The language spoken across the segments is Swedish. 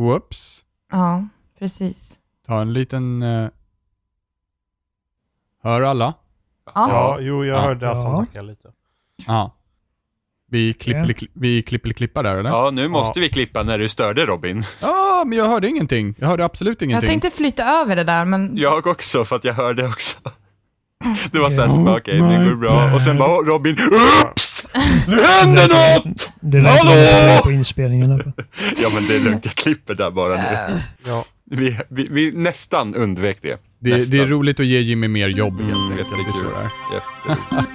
Whoops. Ja, precis. Ta en liten... eh, Hör alla? Ja. Ja, jo, jag Ja. hörde att han Ja. tackade lite. Ja. Vi klipper, Okej. kli- vi klipper klippa där eller? Ja, nu måste vi klippa när du störde Robin. Ja, men jag hörde ingenting. Jag hörde absolut ingenting. Jag tänkte flytta över det där, men Jag också, för att jag hörde också. Det var såhär, Okej. okej, det går bra. Och sen bara Robin, Oops! Nu Det händer något! Det lät Hallå! på inspelningen. Ja men det är lugnt, jag klipper där bara nu. Ja. Vi, vi, vi nästan undvek det. det, det är roligt att ge Jimmy mer jobb helt Mm, enkelt. Jättekul. det är. Jätteroligt.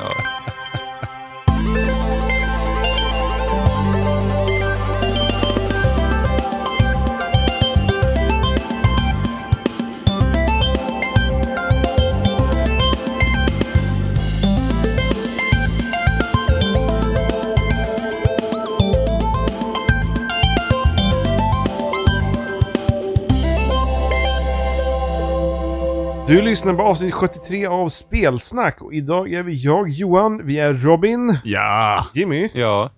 Ja. Du lyssnar på avsnitt 73 av Spelsnack och idag är vi jag, Johan, vi är Robin, Ja! Jimmy, ja.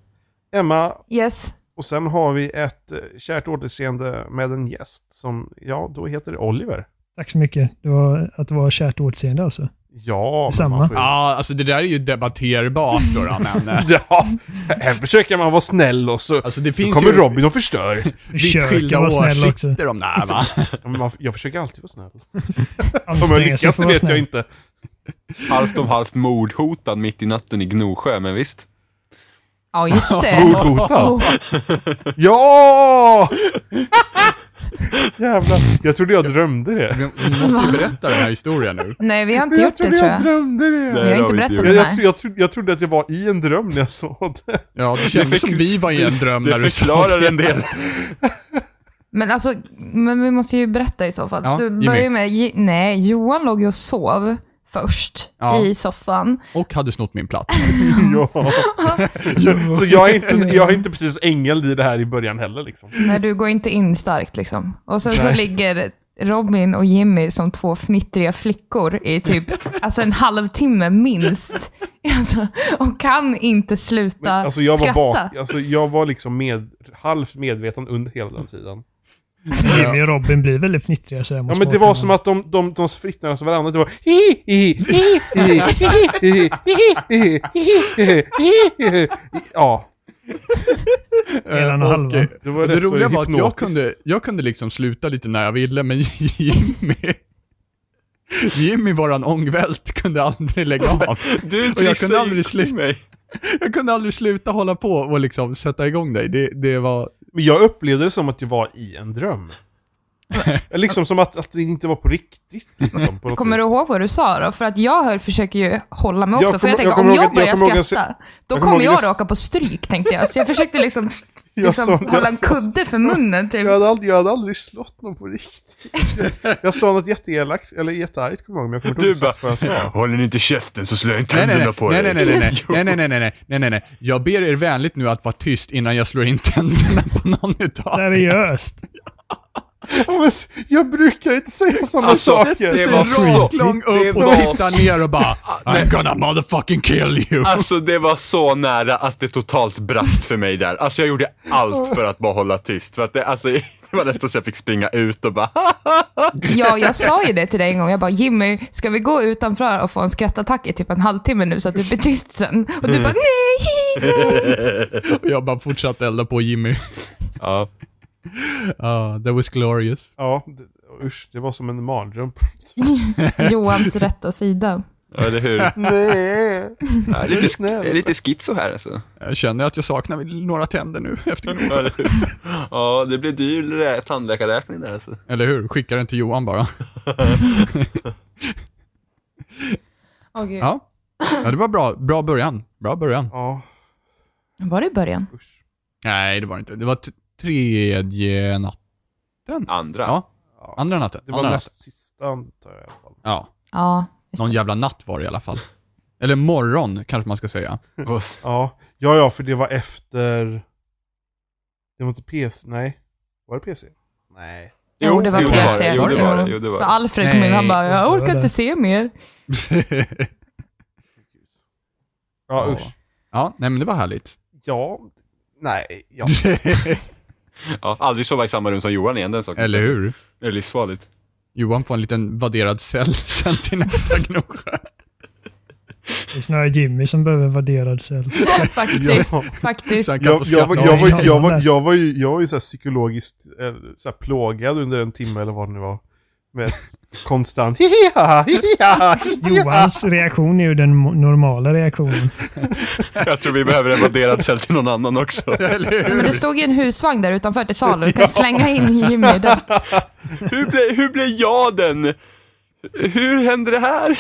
Emma yes. och sen har vi ett eh, kärt återseende med en gäst som, ja, då heter Oliver. Tack så mycket. Det var, att det var kärt återseende alltså. Ja, Detsamma. man får ju... Ja, alltså det där är ju debatterbart då, men... eh, Ja, här försöker man vara snäll och så, Alltså det så finns kommer ju Robin och förstör. vitt skilda åsikter om det här va? Man, jag försöker alltid vara snäll. Om jag lyckas, det vet jag snäll. inte. Halvt om halvt mordhotad mitt i natten i Gnosjö, men visst. Ja, just det. Mordhotad. Oh, Ja! Jävlar. Jag trodde jag drömde det. Vi måste ju berätta den här historien nu. nej, vi har inte gjort det tror jag jag. drömde det. Vi har det inte berättat det. Jag, jag, Nej. tro- jag, trodde, jag trodde att jag var i en dröm när jag såg det. Ja, det kändes som vi var i en dröm när Det du sa förklarar det. en del. Men alltså, men vi måste ju berätta i så fall. Ja, du Jimmy. börjar med, Ji- nej, Johan låg ju och sov först Ja. i soffan. Och hade snott min plats. Ja. Så jag är, inte, jag är inte precis ängel i det här i början heller liksom. Nej, du går inte in starkt liksom. Och sen så ligger Robin och Jimmy som två fnittriga flickor i typ alltså en halvtimme minst. Alltså, och kan inte sluta Men, alltså jag var skratta. bak, alltså jag var liksom med, halvt medveten under hela den tiden. Jimmy och Robin blir väldigt fnittriga så Ja men det var som att de, de, de fnittade alltså varandra. Det var Ja. En och en halva. Det, var det roliga var att jag kunde, jag kunde liksom sluta lite när jag ville, men Jimmy Jimmy, våran ångvält, kunde aldrig lägga av. Du och jag kunde aldrig sluta. Jag kunde aldrig sluta hålla på och liksom sätta igång dig. Det, det var men jag upplevde det som att jag var i en dröm. liksom som att, att det inte var på riktigt. Liksom, på något Kommer du vis. ihåg vad du sa då? För att jag hör, försöker ju hålla mig Jag också. för jag tänker, jag kommer om jag att- jag börjar skratta, då jag kommer kommer jag råka på stryk tänkte jag. Så jag försökte liksom, Jag liksom sa- hålla en kudde för munnen typ. Jag hade, aldrig, jag hade aldrig slått någon på riktigt. Jag, jag sa något jätteelakt, eller jätteargt kommer jag ihåg, men jag kommer inte Du ihåg vad jag sa. håller ni inte käften så slår jag in Nej, nej, tänderna nej, på nej, nej, nej, nej, nej, nej, nej, nej, nej, nej, nej, Jag ber er vänligt nu att vara tyst innan jag slår in tänderna på någon utav er. Seriöst. Jag brukar inte säga sådana Alltså, saker. det var så- raklång det upp och tittar ner och bara I'm gonna motherfucking kill you. Alltså det var så nära att det totalt brast för mig där. Alltså jag gjorde allt för att bara hålla tyst. För att det, alltså, det var nästan så jag fick springa ut och bara Ja, jag sa ju det till dig en gång. Jag bara, Jimmy, ska vi gå utanför och få en skrattattack i typ en halvtimme nu så att du blir tyst sen? Och du bara, nej! Och jag bara fortsatte elda på Jimmy. Ja. Ah, that was glorious. Ja, det, usch, det var som en mardröm. Johans rätta sida. Ja, eller hur? Nej. Ja, lite, sk- Snäll. det är lite schizo här alltså. Jag känner att jag saknar några tänder nu efter Ja, hur? Ja, det blir dyr rä- tandläkarräkning där alltså. Eller hur? Skicka den till Johan bara. Gud. Ja. ja, det var bra. Bra början. Bra början. Ja, Var det början? usch. Nej, det var det inte. Det var t- tredje natten. Andra. Ja, andra natten. Det var andra näst sista antar jag i alla fall. Ja, Ja, just någon det. jävla natt var det i alla fall. Eller morgon, kanske man ska säga. Ja, ja, ja, för det var efter... Det var inte PC, nej. Var det PC? Nej. Jo, det var jo, PC. Jo, det var det. Jo. Jo, det För var. Alfred kom in och han bara, jag orkar inte se mer. Ja, Ja. usch. ja, nej men det var härligt. Ja, nej, ja. Ja, aldrig sova i samma rum som Johan igen, den saken. Eller hur? Det är livsfarligt. Johan får en liten vadderad cell sen till nästa Gnosjö. Det är snarare Jimmy som behöver en värderad cell. Faktiskt. Ja. Faktiskt. Jag, var- skratta jag, av var, sig. jag, var, jag var ju, jag var ju så här psykologiskt eh, så här plågad under en timme eller vad det nu var. Med konstant. Johans reaktion är ju den normala reaktionen. Jag tror vi behöver en vadderad cell till någon annan också. Ja, men hur? det stod ju en husvagn där utanför till salu. Du kan slänga in Jimmy där. Hur blev, hur blev jag den? Hur hände det här?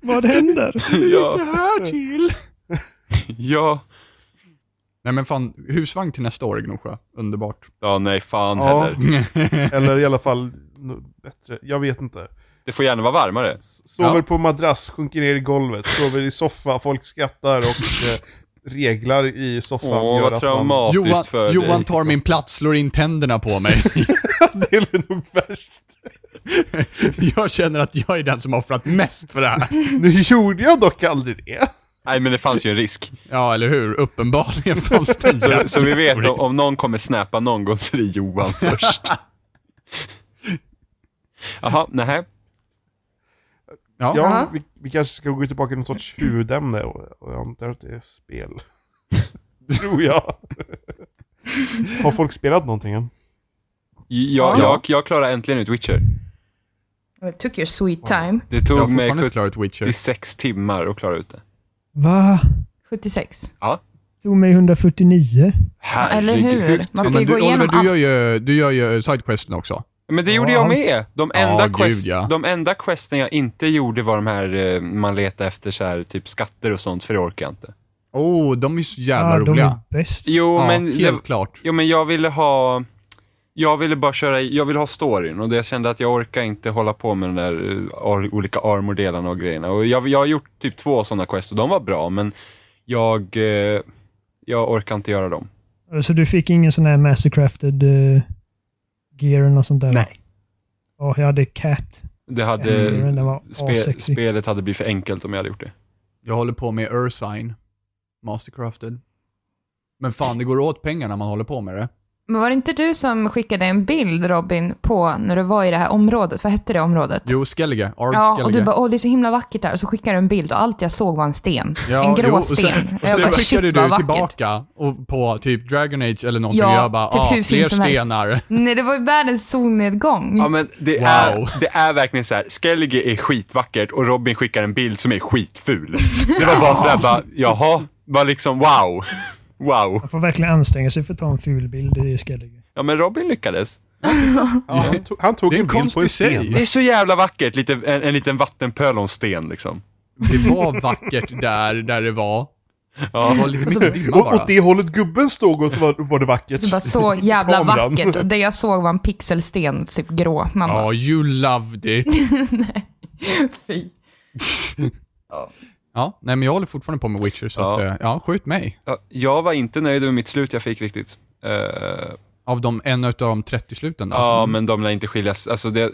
Vad händer? Ja, här till? ja. Nej men fan, husvagn till nästa år i Gnosjö. Underbart. Ja, nej fan Ja. heller. Eller i alla fall no- bättre. Jag vet inte. Det får gärna vara varmare. Sover Ja. på madrass, sjunker ner i golvet, sover i soffa, folk skrattar och eh, reglar i soffan Åh, gör vad att traumatiskt Johan, för Johan dig. tar min plats, slår in tänderna på mig. man... det är nog värst. jag känner att jag är den som har offrat mest för det här. Nu gjorde jag dock aldrig det. Nej, men det fanns ju en risk. Ja, eller hur? Uppenbarligen fanns det en Så, jävla så vi vet, risk. om, om någon kommer snappa någon gång så är det Johan först. Jaha, nähä. Ja. Ja, vi, vi kanske ska gå tillbaka till någon sorts huvudämne och, och jag antar att det är spel. Tror jag. Har folk spelat någonting än? Jag, jag, jag klarar äntligen ut Witcher. It took your sweet time. Det tog mig fortfarande inte klarat Witcher. 76 timmar att klara ut det. Va? 76. Tog mig 149. Herregud. Eller hur? Man Ja, ska men ju du, gå igenom Oliver, du gör allt. ju, du gör ju sidequesten också. Men det gjorde Ja, jag allt. med. De Ja, enda, gud, quest, ja. de enda questen jag inte gjorde var de här, eh, man letar efter så här, typ skatter och sånt, för det orkar jag inte. Oh, de är så jävla Ja, de roliga. är bäst. Jo, ja, men, helt det, klart. jo, men jag ville ha, jag ville bara köra, jag ville ha storyn och det jag kände att jag orkar inte hålla på med de där eh, olika armor-delarna och grejerna. Och jag, jag har gjort typ två sådana quest och de var bra, men jag, eh, jag orkar inte göra dem. Så du fick ingen sån här mastercrafted uh, gear eller något sånt där? Nej. Ja, jag hade Cat. Det hade, spe, spelet hade blivit för enkelt om jag hade gjort det. Jag håller på med Ursine. Mastercrafted. Men fan, det går åt pengar när man håller på med det. Men var det inte du som skickade en bild, Robin, på när du var i det här området? Vad hette det området? Jo, Skellige. Ard Ja, och du bara åh det är så himla vackert där. Och så skickade du en bild och allt jag såg var en sten. Ja, en grå jo, och sten. sen, och jag sen skickade du vackert. tillbaka och på typ Dragon Age eller någonting Ja, och jag bara, typ ah, hur fler helst. stenar. Nej, det var ju världens solnedgång. Ja men det, Wow. är, det är verkligen så här. Skellige är skitvackert och Robin skickar en bild som är skitful. Det var bara såhär bara, jaha, bara liksom wow. Wow. Man får verkligen anstränga sig för att ta en ful bild i Skellige. Ja men Robin lyckades. Ja, han, tog, han tog Det en en bild på en sig. sten. Det är så jävla vackert, lite, en, en liten vattenpöl och en sten liksom. Det var vackert där, där det var. Ja. Det var lite Alltså, mycket dimma Och bara. åt det hållet gubben stod åt var, var det vackert. Så bara så jävla vackert. Och det jag såg var en pixelsten, typ grå. Man Ja, bara, you loved it. fy. Ja, nej men jag håller fortfarande på med Witcher så Ja. att, eh, ja, skjut mig. Ja, Jag var inte nöjd med mitt slut jag fick riktigt. Eh, Av de, en av de 30 sluten då. ja, Mm. men de lär inte skiljas. Alltså det,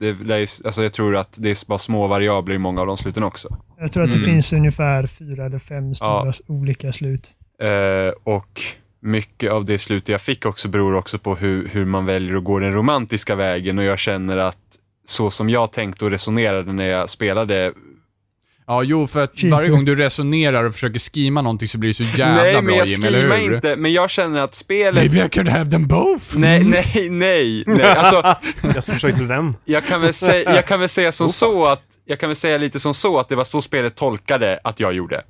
det lär ju, alltså jag tror att det är bara små variabler i många av de sluten också. Jag tror att det Mm. finns ungefär fyra eller fem stora Ja. olika slut. Eh, och mycket av det slutet jag fick också beror också på hur, hur man väljer att gå den romantiska vägen och jag känner att så som jag tänkte och resonerade när jag spelade Ja, jo, för att Cheater. varje gång du resonerar och försöker skima någonting så blir det så jävla Nej, men bra jag Jim, eller skriver hur? inte, men jag känner att spelet... Maybe I could have them both. Nej, nej, nej, nej. Alltså, Jag försökte den. jag kan väl säga, jag kan väl säga som så att, jag kan väl säga lite som så att det var så spelet tolkade att jag gjorde.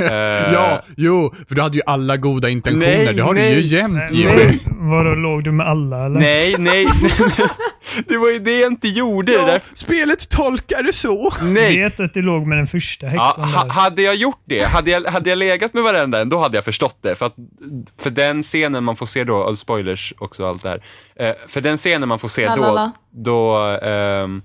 Eh, Ja, jo, för du hade ju alla goda intentioner. Nej, det har nej. du ju jämt Nej, Jimmy. Vadå, låg du med alla eller? Nej, nej, det var ju det jag inte gjorde. Ja, Därför, spelet tolkar det så. Jag nej. vet att du låg med den första Ja, häxan ha, där. hade jag gjort det, hade jag, hade jag legat med varenda en, då hade jag förstått det. För, att, för den scenen man får se då, spoilers också allt det här. Eh, för den scenen man får se då, Lalala. då ehm,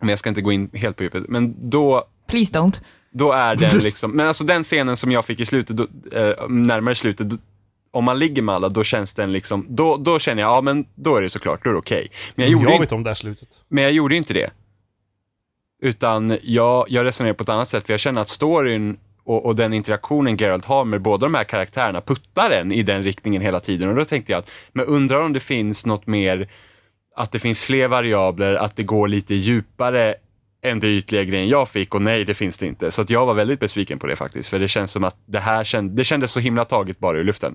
men jag ska inte gå in helt på djupet, men då, Please don't. Då är den liksom, men alltså den scenen som jag fick i slutet, då, eh, närmare slutet, då, om man ligger med alla, då känns den liksom, då, då känner jag, ja men då är det såklart, då är det okej. Men jag gjorde Jag inte vet om det här slutet. men jag gjorde inte det. Utan jag, jag resonerade på ett annat sätt, för jag känner att storyn och, och den interaktionen Geralt har med båda de här karaktärerna puttar en i den riktningen hela tiden. Och då tänkte jag att, men undrar om det finns något mer, att det finns fler variabler, att det går lite djupare än det ytliga grejen jag fick och nej, det finns det inte. Så att jag var väldigt besviken på det faktiskt, för det känns som att det här känd, det kändes så himla taget bara ur luften.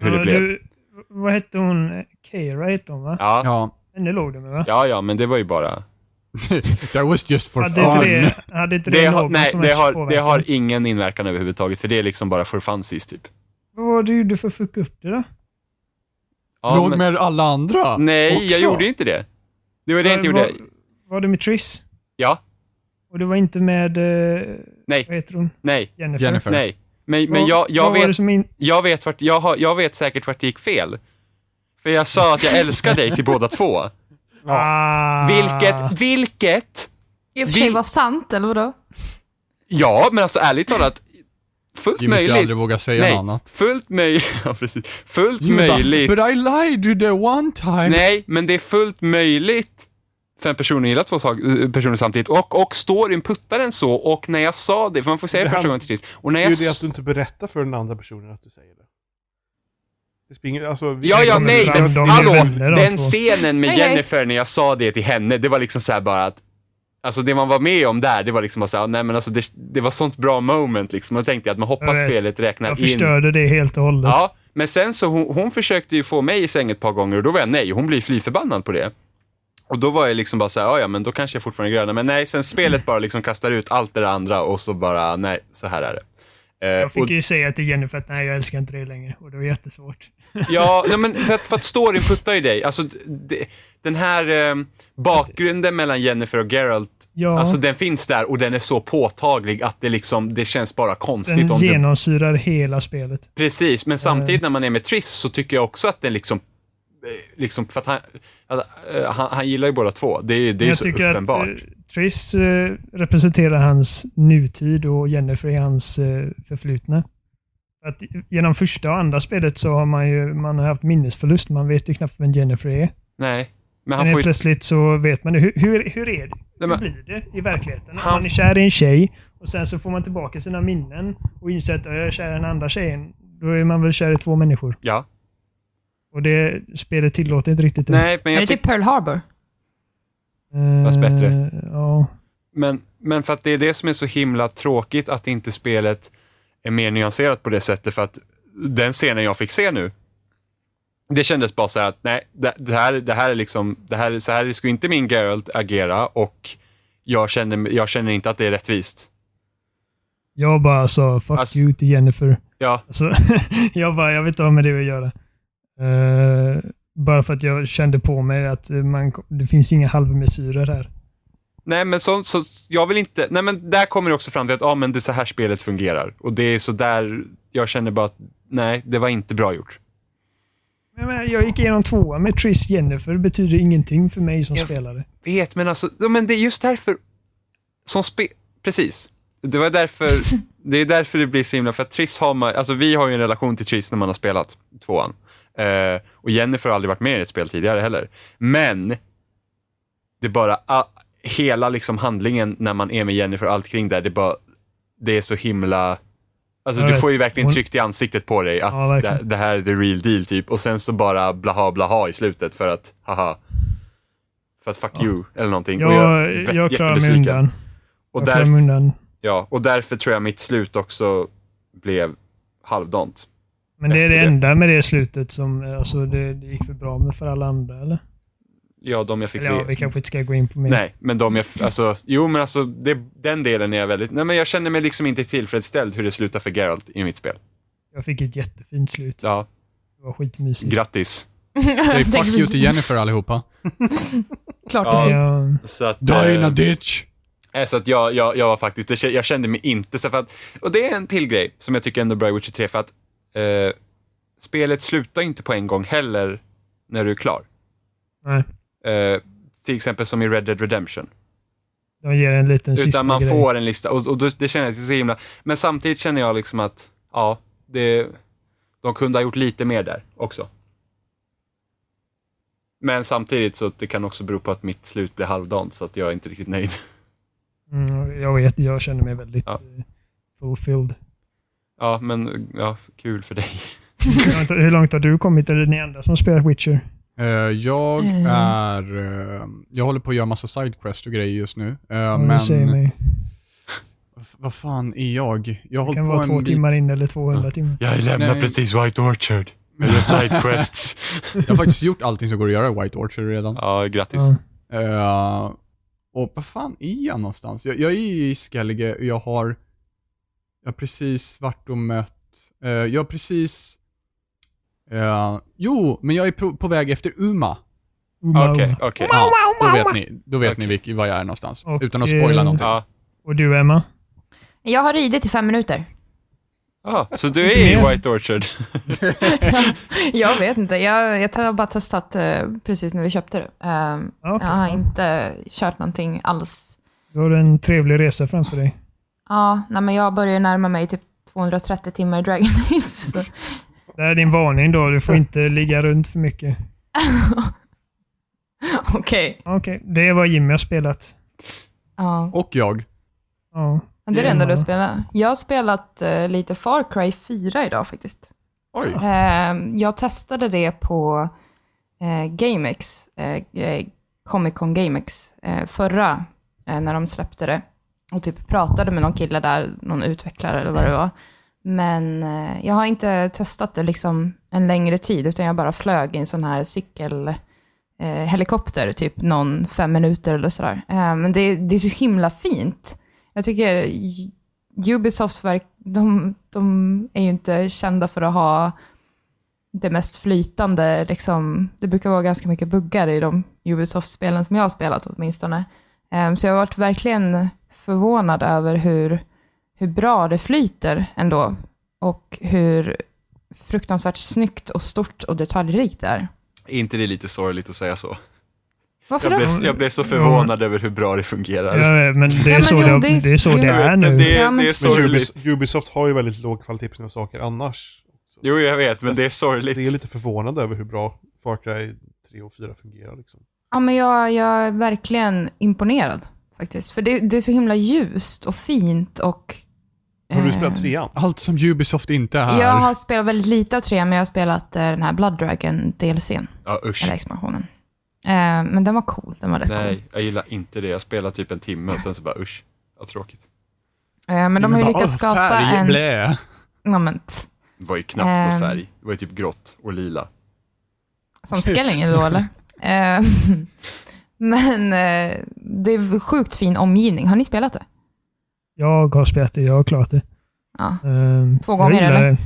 Hur det Ja, blev. du, vad hette hon? Keira hette hon va? Ja, Ja. Henne låg du med va? ja, ja, men det var ju bara... That was just for Hade inte fun. det, hade inte det, Det någon nej, som det har, det påverkan? har ingen inverkan överhuvudtaget, för det är liksom bara for funsies typ. Vad var det du gjorde för att fucka upp det då? Ja, Låg men- med alla andra Nej, jag också. gjorde ju inte det. Det var det jag inte var, gjorde. var det med Triss? Ja, Och det var inte med, eh, nej, vad heter hon? nej, Jennifer? Jennifer. nej. Men, men jag, jag, vet, in... jag, vet vart, jag, har, jag vet säkert vart det gick fel. För jag sa att jag älskar dig till båda två. Ah. Vilket, vilket, I och för sig Vi- var sant, eller vadå? ja, men alltså ärligt talat, fullt Jimmy skulle möjligt. aldrig våga säga Nej, något annat. fullt möjligt, ja, precis. Fullt Jimmy bara, möjligt. But I lied you the one time. Nej, men det är fullt möjligt för en person att gilla två eh, personer samtidigt. Och, och storyn puttar den så, och när jag sa det, för man får säga det första gången till sist. Och när Det är jag ju det att du inte berättar för den andra personen att du säger det. Det springer, alltså... vi- Ja, ja, nej, men de hallå, den två. scenen med Hej, hej. Jennifer när jag sa det till henne, det var liksom så här bara att Alltså det man var med om där, det var liksom bara så här, nej men alltså det, det var sånt bra moment liksom. Och då tänkte jag att man hoppas Jag spelet räknar Jag in. förstörde det helt och hållet. Ja, men sen så hon, hon försökte ju få mig i säng ett par gånger och då var jag nej, hon blir fly förbannad på det. Och då var jag liksom bara så här, "Ja, men då kanske jag fortfarande är gröna, men nej, sen spelet bara liksom kastar ut allt det där andra och så bara, nej, så här är det. Eh, Jag och- fick ju säga till Jennifer att nej, jag älskar inte det längre. Och det var jättesvårt. Ja, nej, men för att, för att storyn puttar ju dig. Alltså, det, den här eh, bakgrunden mellan Jennifer och Geralt, Ja. alltså den finns där och den är så påtaglig att det liksom, det känns bara konstigt Den om du... genomsyrar hela spelet. Precis, men samtidigt när man är med Triss så tycker jag också att den liksom, eh, liksom för att han, eh, han, han gillar ju båda två. Det är ju det är ju jag så tycker uppenbart. att eh, Triss eh, representerar hans nutid och Jennifer är hans eh, förflutna. Att genom första och andra spelet så har man ju man har haft minnesförlust. Man vet ju knappt vem Jennifer är. Nej, men Men han helt får ju... plötsligt så vet man. Hur, hur, hur är det? Hur men- blir det i verkligheten? Han- man är kär i en tjej och sen så får man tillbaka sina minnen och inser att jag är kär i den andra tjejen. Då är man väl kär i två människor. Ja. Och det spelet tillåter inte riktigt det. Nej, men Är jag det tycker... typ Pearl Harbor? Eh, Fast bättre. Ja. Men, men för att det är det som är så himla tråkigt att inte spelet är mer nyanserat på det sättet för att den scenen jag fick se nu, det kändes bara så här att nej, det, det här, det här är liksom, det här, så här skulle inte min Geralt agera och jag känner, jag känner inte att det är rättvist. Jag bara sa fuck Alltså- you till Jennifer. Ja, Alltså, jag bara, jag vet inte vad med det att göra. Eh, bara för att jag kände på mig att man, det finns inga halvmesyrer här. nej men så, så, jag vill inte, nej men där kommer det också fram till att, ja men det är så här spelet fungerar. Och det är så där, jag känner bara att, nej, det var inte bra gjort. Men, men, jag gick igenom tvåan med Triss Jennifer. Det betyder ingenting för mig som Jag- spelare. vet, men alltså, men det är just därför som spe... Precis. Det var därför, det är därför det blir så himla, för att Triss har man, alltså vi har ju en relation till Triss när man har spelat tvåan. Eh, och Jennifer har aldrig varit med i ett spel tidigare heller. Men, det är bara, ah, hela liksom handlingen när man är med Jennifer och allt kring där, det är bara, det är så himla, alltså Jag du får ju verkligen tryckt i ansiktet på dig att Ja, det, här är the real deal typ. Och sen så bara blaha blaha i slutet för att, haha. För att fuck you, eller någonting. och Jag, är jag, vä- klarar mig undan. Och, Jag där, mig undan. ja, och därför tror jag mitt slut också blev halvdant. Men det är det det. enda med det slutet som, alltså det, det gick för bra med för alla andra eller? Ja, de jag fick Eller ja, vi kanske inte ska gå in på mer. Nej, men de jag, alltså, jo men alltså, det, den delen är jag väldigt, nej men jag känner mig liksom inte tillfredsställd hur det slutar för Geralt i mitt spel. Jag fick ett jättefint slut. Ja, Det var skitmysigt. grattis. Säg fuck you till Jennifer allihopa. Klart Ja. fick. Ja, Så att, Die in a eh, ditch. eh, så att jag, jag, jag var faktiskt, det, jag kände mig inte så för att, och det är en till grej som jag tycker ändå är bra i Witcher 3 för att eh, spelet slutar inte på en gång heller när du är klar. nej. Eh, till exempel som i Red Dead Redemption. De ger en liten sista Utan man grej. får en lista och, och då, det jag så himla, men samtidigt känner jag liksom att, ja, det, de kunde ha gjort lite mer där också. Men samtidigt så det kan också bero på att mitt slut blir halvdant så att jag är inte riktigt nöjd. Mm, jag vet, jag känner mig väldigt Ja. eh, fulfilled. Ja, men ja, kul för dig. Hur långt, hur långt har du kommit? Eller ni andra som har spelat Witcher? Eh, jag Mm. är... eh, jag håller på att göra massa sidequest och grejer just nu. Uh, Ja, men... det säger mig. f- Vad fan är jag? Jag har Det kan på vara två bit- timmar in eller 200 timmar. Jag lämnar Nej. precis White Orchard. Gör sidequests. Jag har faktiskt gjort allting som går att göra i White Orchard redan. ja, grattis. Ja. Eh, och vad fan är jag någonstans? Jag, jag är i Skellige och jag har, jag har precis varit och mött, eh, jag har precis, eh, jo, men jag är på, på väg efter Uma. Uma, Okej, Uma. okej. Ja, då vet ni, då vet Okej. ni vilk, var jag är någonstans. Och, utan att spoila eh, någonting. Ja. Och du Emma? Jag har ridit i fem minuter. Ah, så du är i White Orchard? jag vet inte, jag, jag har bara testat eh, precis när vi köpte det. Ja, okej. Jag har inte kört någonting alls. Du har en trevlig resa framför dig. Ja, nej, men jag börjar närma mig typ 230 timmar i Dragon Age. så- Det är din varning då. Du får inte ligga runt för mycket. Okej. Okej, det är vad Jimmy har spelat. Ja. Och jag. Ja. Men Det är det enda du har spelat. Jag har spelat eh, lite Far Cry 4 idag faktiskt. Oj. Eh, jag testade det på eh, GameX, eh, eh, Comic Con GameX, eh, förra, eh, när de släppte det. Och typ pratade med någon kille där, någon utvecklare eller vad det var. Men eh, jag har inte testat det liksom en längre tid, utan jag bara flög i en sån här cykel eh, helikopter, typ någon fem minuter eller sådär. Eh, men det, det är så himla fint. Jag tycker Ubisofts verk, de, de är ju inte kända för att ha det mest flytande, liksom, det brukar vara ganska mycket buggar i de Ubisoft-spelen som jag har spelat åtminstone. Så jag har varit verkligen förvånad över hur, hur bra det flyter ändå och hur fruktansvärt snyggt och stort och detaljrikt det är. Är inte det lite sorgligt att säga så? Varför Jag då? blev, jag blev så förvånad över hur bra det fungerar. Ja, men det är, Ja, men så, jo, det, det- är så jo, det är Men nu. det, Ja, men- det är Men sorgligt. Ubisoft, har ju väldigt låg kvalitet på sina saker annars. Så Jo, jag vet, men det är Det är sorgligt. lite förvånande över hur bra Far Cry 3 och 4 fungerar. Liksom. Ja, men jag, jag är verkligen imponerad faktiskt. För det, det är så himla ljust och fint och... Har du eh, spelat trean? Allt som Ubisoft inte är. Jag har spelat väldigt lite av trean, men jag har spelat eh, den här Blood Dragon DLCn, Ja, usch. eller expansionen. Eh, men den var cool, den var rätt Nej, jag gillar inte det. Jag spelar typ en timme och sen så bara usch. Vad tråkigt. cool. Eh, men de har ju lyckats "Åh, skapa färg, en... Blä. Ja, men, pff, Det var ju knappt någon färg. Det var ju typ grått och lila. som Skellingen då, eller? Eh, men eh, det är sjukt fin omgivning. Har ni spelat det? Jag har spelat det, jag har klarat det. Ja. Ehm, Två gånger, eller? det.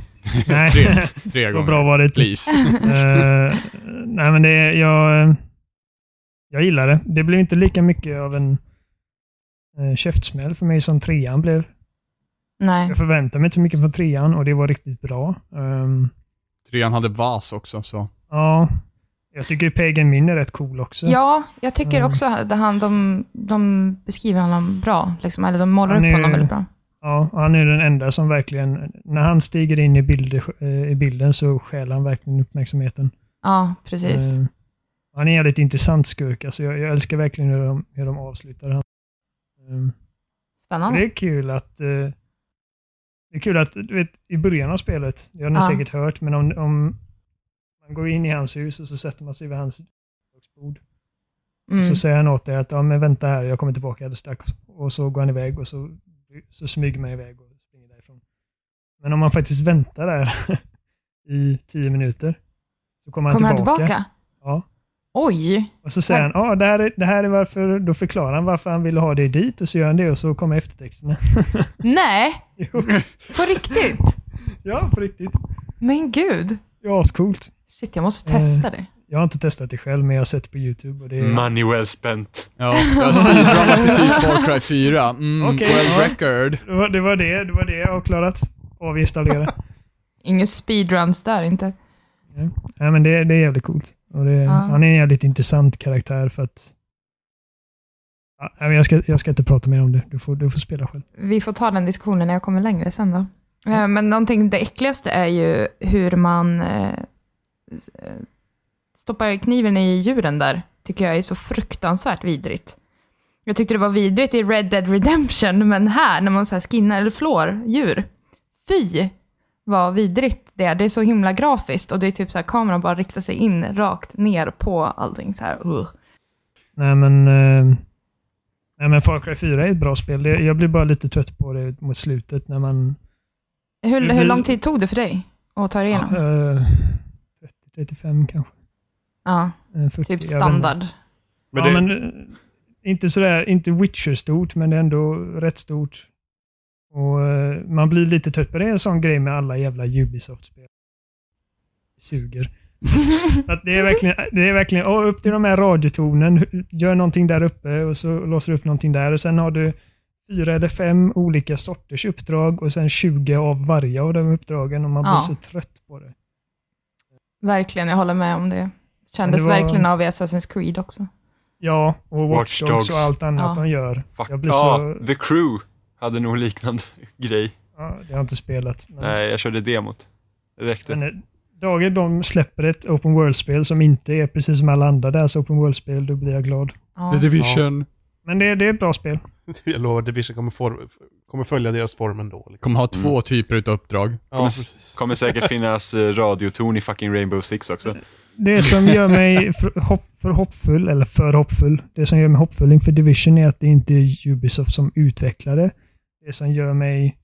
Nej, Tre, tre så gånger. bra var det inte. Eh, nej, men det, jag, jag gillar det. Det blev inte lika mycket av en uh, käftsmäll för mig som trean blev. Nej. Jag förväntade mig inte så mycket från trean och det var riktigt bra. Ehm, Trean hade vas också, så. ja, jag tycker Pagan Min är rätt cool också. Ja, jag tycker Mm. också att han, de, de beskriver honom bra, liksom, eller de målar Han upp är- honom väldigt bra. Ja, han är den enda som verkligen, när han stiger in i, bild, eh, i bilden så stjäl han verkligen uppmärksamheten. Ja, precis. Eh, han är en jävligt intressant skurk. Alltså jag, jag älskar verkligen hur de, hur de avslutar han. Eh, Spännande. det är kul att eh, det är kul att, du vet, i början av spelet, det har ni Ja. säkert hört, men om, om man går in i hans hus och så sätter man sig vid hans bord. Mm. Så säger han åt dig att ja, men vänta här, jag kommer tillbaka alldeles strax. Och så går han iväg och så, så smyger man iväg och springer därifrån. Men om man faktiskt väntar där i tio minuter så kommer han Kommer han tillbaka. tillbaka? Ja. Oj! Och så säger han, ja det, här är, det här är varför, då förklarar han varför han ville ha det dit och så gör han det och så kommer eftertexterna. Nej! jo, På riktigt? ja, på riktigt. Men gud. Ja, ascoolt. Shit, jag måste testa det. Jag har inte testat det själv, men jag har sett det på YouTube och det är... Money well spent. Ja, jag har speedrunat precis Far Cry 4. Mm, Okej, well ja. record. Det var, det var det, det var det jag har klarat av att installera. Ingen speedruns där inte. Nej, men det, det är jävligt coolt. Och det, Ja. Han är en jävligt intressant karaktär för att... Ja, jag, ska, jag ska inte prata mer om det. Du får, du får spela själv. Vi får ta den diskussionen när jag kommer längre sen då. Eh, Men någonting, det äckligaste är ju hur man eh, eh, stoppar kniven i djuren där. Tycker jag är så fruktansvärt vidrigt. Jag tyckte det var vidrigt i Red Dead Redemption, men här när man så här skinnar eller flår djur. Fy vad vidrigt det är. Det är så himla grafiskt och det är typ så här kameran bara riktar sig in rakt ner på allting så här. Uh. Nej men, eh, nej men Far Cry 4 är ett bra spel. Jag blir bara lite trött på det mot slutet när man... Hur, hur lång tid tog det för dig att ta dig igenom? Uh, 30-35 kanske. Ja, Eh, 40, typ jag vet inte. standard. Men ja, det, men eh, inte sådär, inte Witcher-stort, men det är ändå rätt stort. Och eh, man blir lite trött på det. Är en sån grej med alla jävla Ubisoft-spel. 20. Att det är verkligen, det är verkligen åh, upp till de här radiotornen, gör någonting där uppe och så låser du upp någonting där och sen har du fyra eller fem olika sorters uppdrag och sen 20 av varje av de uppdragen och man Ja. blir så trött på det. Verkligen, jag håller med om det. Kändes det var- verkligen av i Assassin's Creed också. Ja, och Watch Dogs och allt annat Ja. de gör. fuck. Jag blir Ja, så... The Crew hade nog liknande grej. Ja, det har jag inte spelat. Men, Nej, jag körde demot. Det räckte. men eh, dagen de släpper ett Open World-spel som inte är precis som alla andra deras Open World-spel, då blir jag glad. Ja. The Division. Men det, det är ett bra spel. jag lovar, Division kommer, form, kommer följa deras form ändå. Liksom. Kommer ha två typer av uppdrag. Ja, Kommer, kommer säkert finnas eh, radioton i fucking Rainbow Six också. Det som gör mig för, hopp, för hoppfull, eller för hoppfull, det som gör mig hoppfull inför Division är att det inte är Ubisoft som utvecklar det. Det som gör mig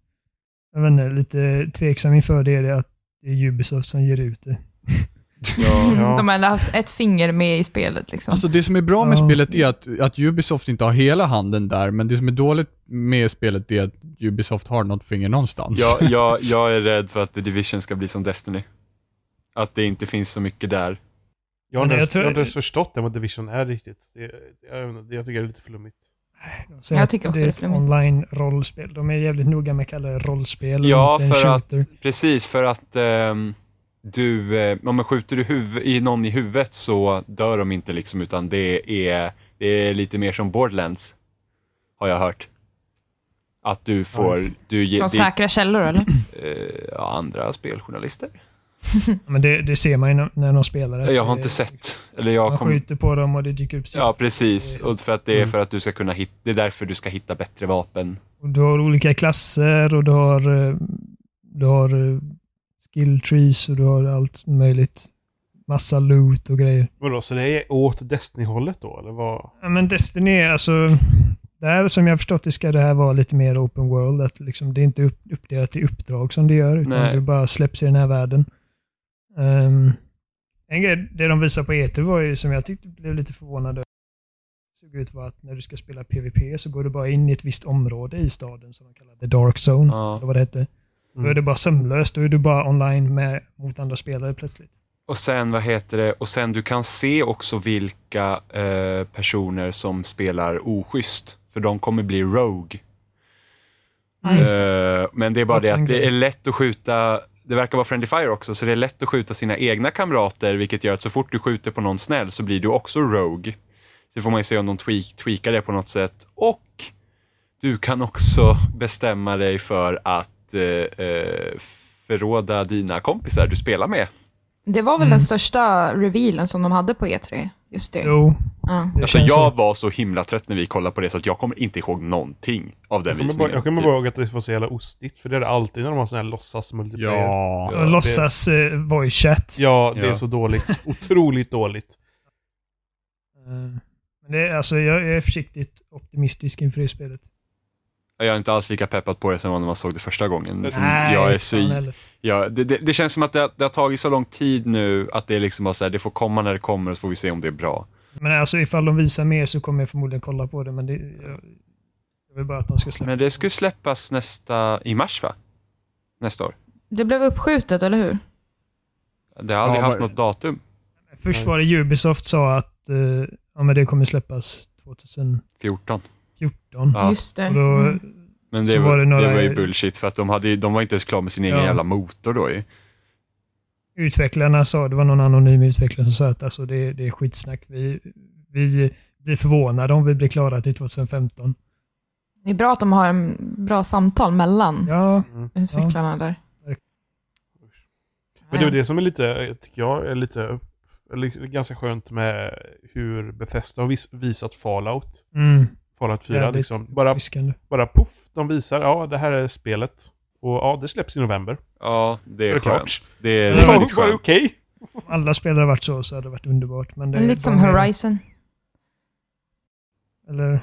jag vet inte, lite tveksam inför det är det att det är Ubisoft som ger ut det. Ja, ja. De har haft ett finger med i spelet liksom. Alltså det som är bra med Ja. spelet är att, att Ubisoft inte har hela handen där, men det som är dåligt med spelet är att Ubisoft har något finger någonstans. Jag, jag, jag är rädd för att The Division ska bli som Destiny. Att det inte finns så mycket där. Jag har inte jag ens, tror- förstått det vad Division är riktigt. Det, jag, jag tycker det är lite flummigt. Så Jag tycker också det är ett flummigt. online-rollspel. De är jävligt noga med att kalla det rollspel och Ja, för att-. Precis, för att ehm, du, eh, om man skjuter du huv- i någon i huvudet så dör de inte liksom, utan det är, det är lite mer som Borderlands. Har jag hört. Att du får, du ger, Från det, säkra källor eller? eh, andra speljournalister. Men det, det ser man ju när, de spelar det. Jag har Det- inte sett, eller jag Man kom, skjuter på dem och det dyker upp Ja, precis. Det- Och för att det är Mm. för att du ska kunna hitta, det är därför du ska hitta bättre vapen. Och du har olika klasser och du har, eh, du har eh, skill trees och du har allt möjligt. Massa loot och grejer. Vadå, så det är åt Destiny-hållet då, eller vad? Ja, men Destiny alltså... Där som jag har förstått det ska det här vara lite mer open world. Att liksom, det är inte upp, uppdelat i uppdrag som det gör, utan Nej. det bara släpps i den här världen. Ehm, en grej, det de visade på E3 var ju, som jag tyckte blev lite förvånad över, såg ut var att när du ska spela PVP så går du bara in i ett visst område i staden som de kallar The Dark Zone, Ja. eller vad det hette. Då Mm. är det bara sömlöst, då är du bara online med, mot andra spelare plötsligt. Och sen, vad heter det, och sen du kan se också vilka eh, personer som spelar oschysst. För de kommer bli Rogue. Just Eh, men det är bara det att det är lätt att skjuta, det verkar vara Friendly Fire också, så det är lätt att skjuta sina egna kamrater, vilket gör att så fort du skjuter på någon snäll så blir du också Rogue. Så får man ju se om de tweak, tweakar det på något sätt. Och du kan också bestämma dig för att eh, eh, förråda dina kompisar du spelar med. Det var väl Mm. den största revealen som de hade på E3? Just det. Jo, Ja. det Alltså jag så. var så himla trött när vi kollade på det så att jag kommer inte ihåg någonting av den Jag kommer, bara, visningen. jag kommer bara ihåg att det var så jävla ostigt, för det är det alltid när de har sån här låtsas multiplayer. Ja. Ja, det- Låtsas eh, voice chat. Ja, det Ja. är så dåligt. Otroligt dåligt. Eh, Men det är, alltså, jag är försiktigt optimistisk inför det spelet. Jag är inte alls lika peppad på det som när man såg det första gången. Nej, jag är så, ja, det, det, det känns som att det, har- det har tagit så lång tid nu att det är liksom bara så här, det får komma när det kommer och så får vi se om det är bra. Men alltså ifall de visar mer så kommer jag förmodligen kolla på det. Men det, jag, jag vill bara att de ska släppa. Men det skulle släppas nästa, i mars va? Nästa år. Det blev uppskjutet, eller hur? Det har aldrig Ja, haft men- något datum. Först var det Ubisoft sa att eh, ja, men det kommer släppas 2014. 14. Ja. Just det. Och då, Mm. Men det Så var, var det några- det var ju bullshit för att de, hade, de var inte ens klara med sin egen Ja. jävla motor då ju. Utvecklarna sa, det var någon anonym utvecklare som sa att alltså, det, det är skitsnack. Vi, vi blir förvånade om vi blir klara till 2015. Det är bra att de har en bra samtal mellan Ja, Mm. utvecklarna där. Men det är det som är lite, tycker jag, är lite, eller ganska skönt med hur Bethesda har vis, visat Fallout. mm, Fallout 4 Jävligt liksom. Bara, bara puff, de visar, ja det här är spelet. Och ja, det släpps i november. Ja, det Är är det klart? skönt. Det är Ja, det skönt. okej? Om alla spelare varit så så hade det varit underbart. Men det är Lite som Horizon. Eller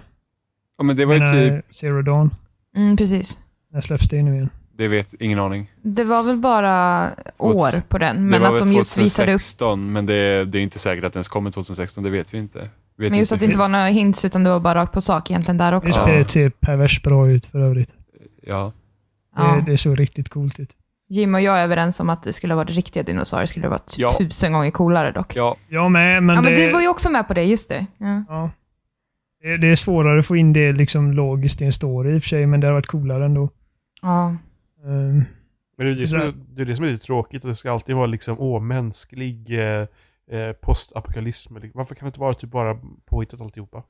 Ja, men det var ju typ, Zero Dawn. Mm, precis. När släpps det nu igen? det vet ingen aning. Det var väl bara år på den, men det var att väl de just visade upp 2016, men det, det är inte säkert att den ens kommer 2016, det vet vi inte. Vet Men just att det inte var några hints, utan det var bara rakt på sak egentligen där Det också. spelet ser pervers bra ut för övrigt. Ja. Ja. Det, det såg riktigt coolt ut. Jim och jag är överens om att det skulle vara riktiga dinosaurier, skulle det vara Ja. tusen gånger coolare dock. Ja, Jag med, men, ja, men det, du var ju också med på det, just det. Ja. ja. det, det är svårare att få in det liksom logiskt i en story i och för sig, men det har varit coolare ändå. Ja. Um, Men det är det som Så- är, det är det som är lite tråkigt, att det ska alltid vara liksom, åh, mänsklig eh, eh, postapokalypsm. Varför kan det inte vara typ bara påhittat alltihopa?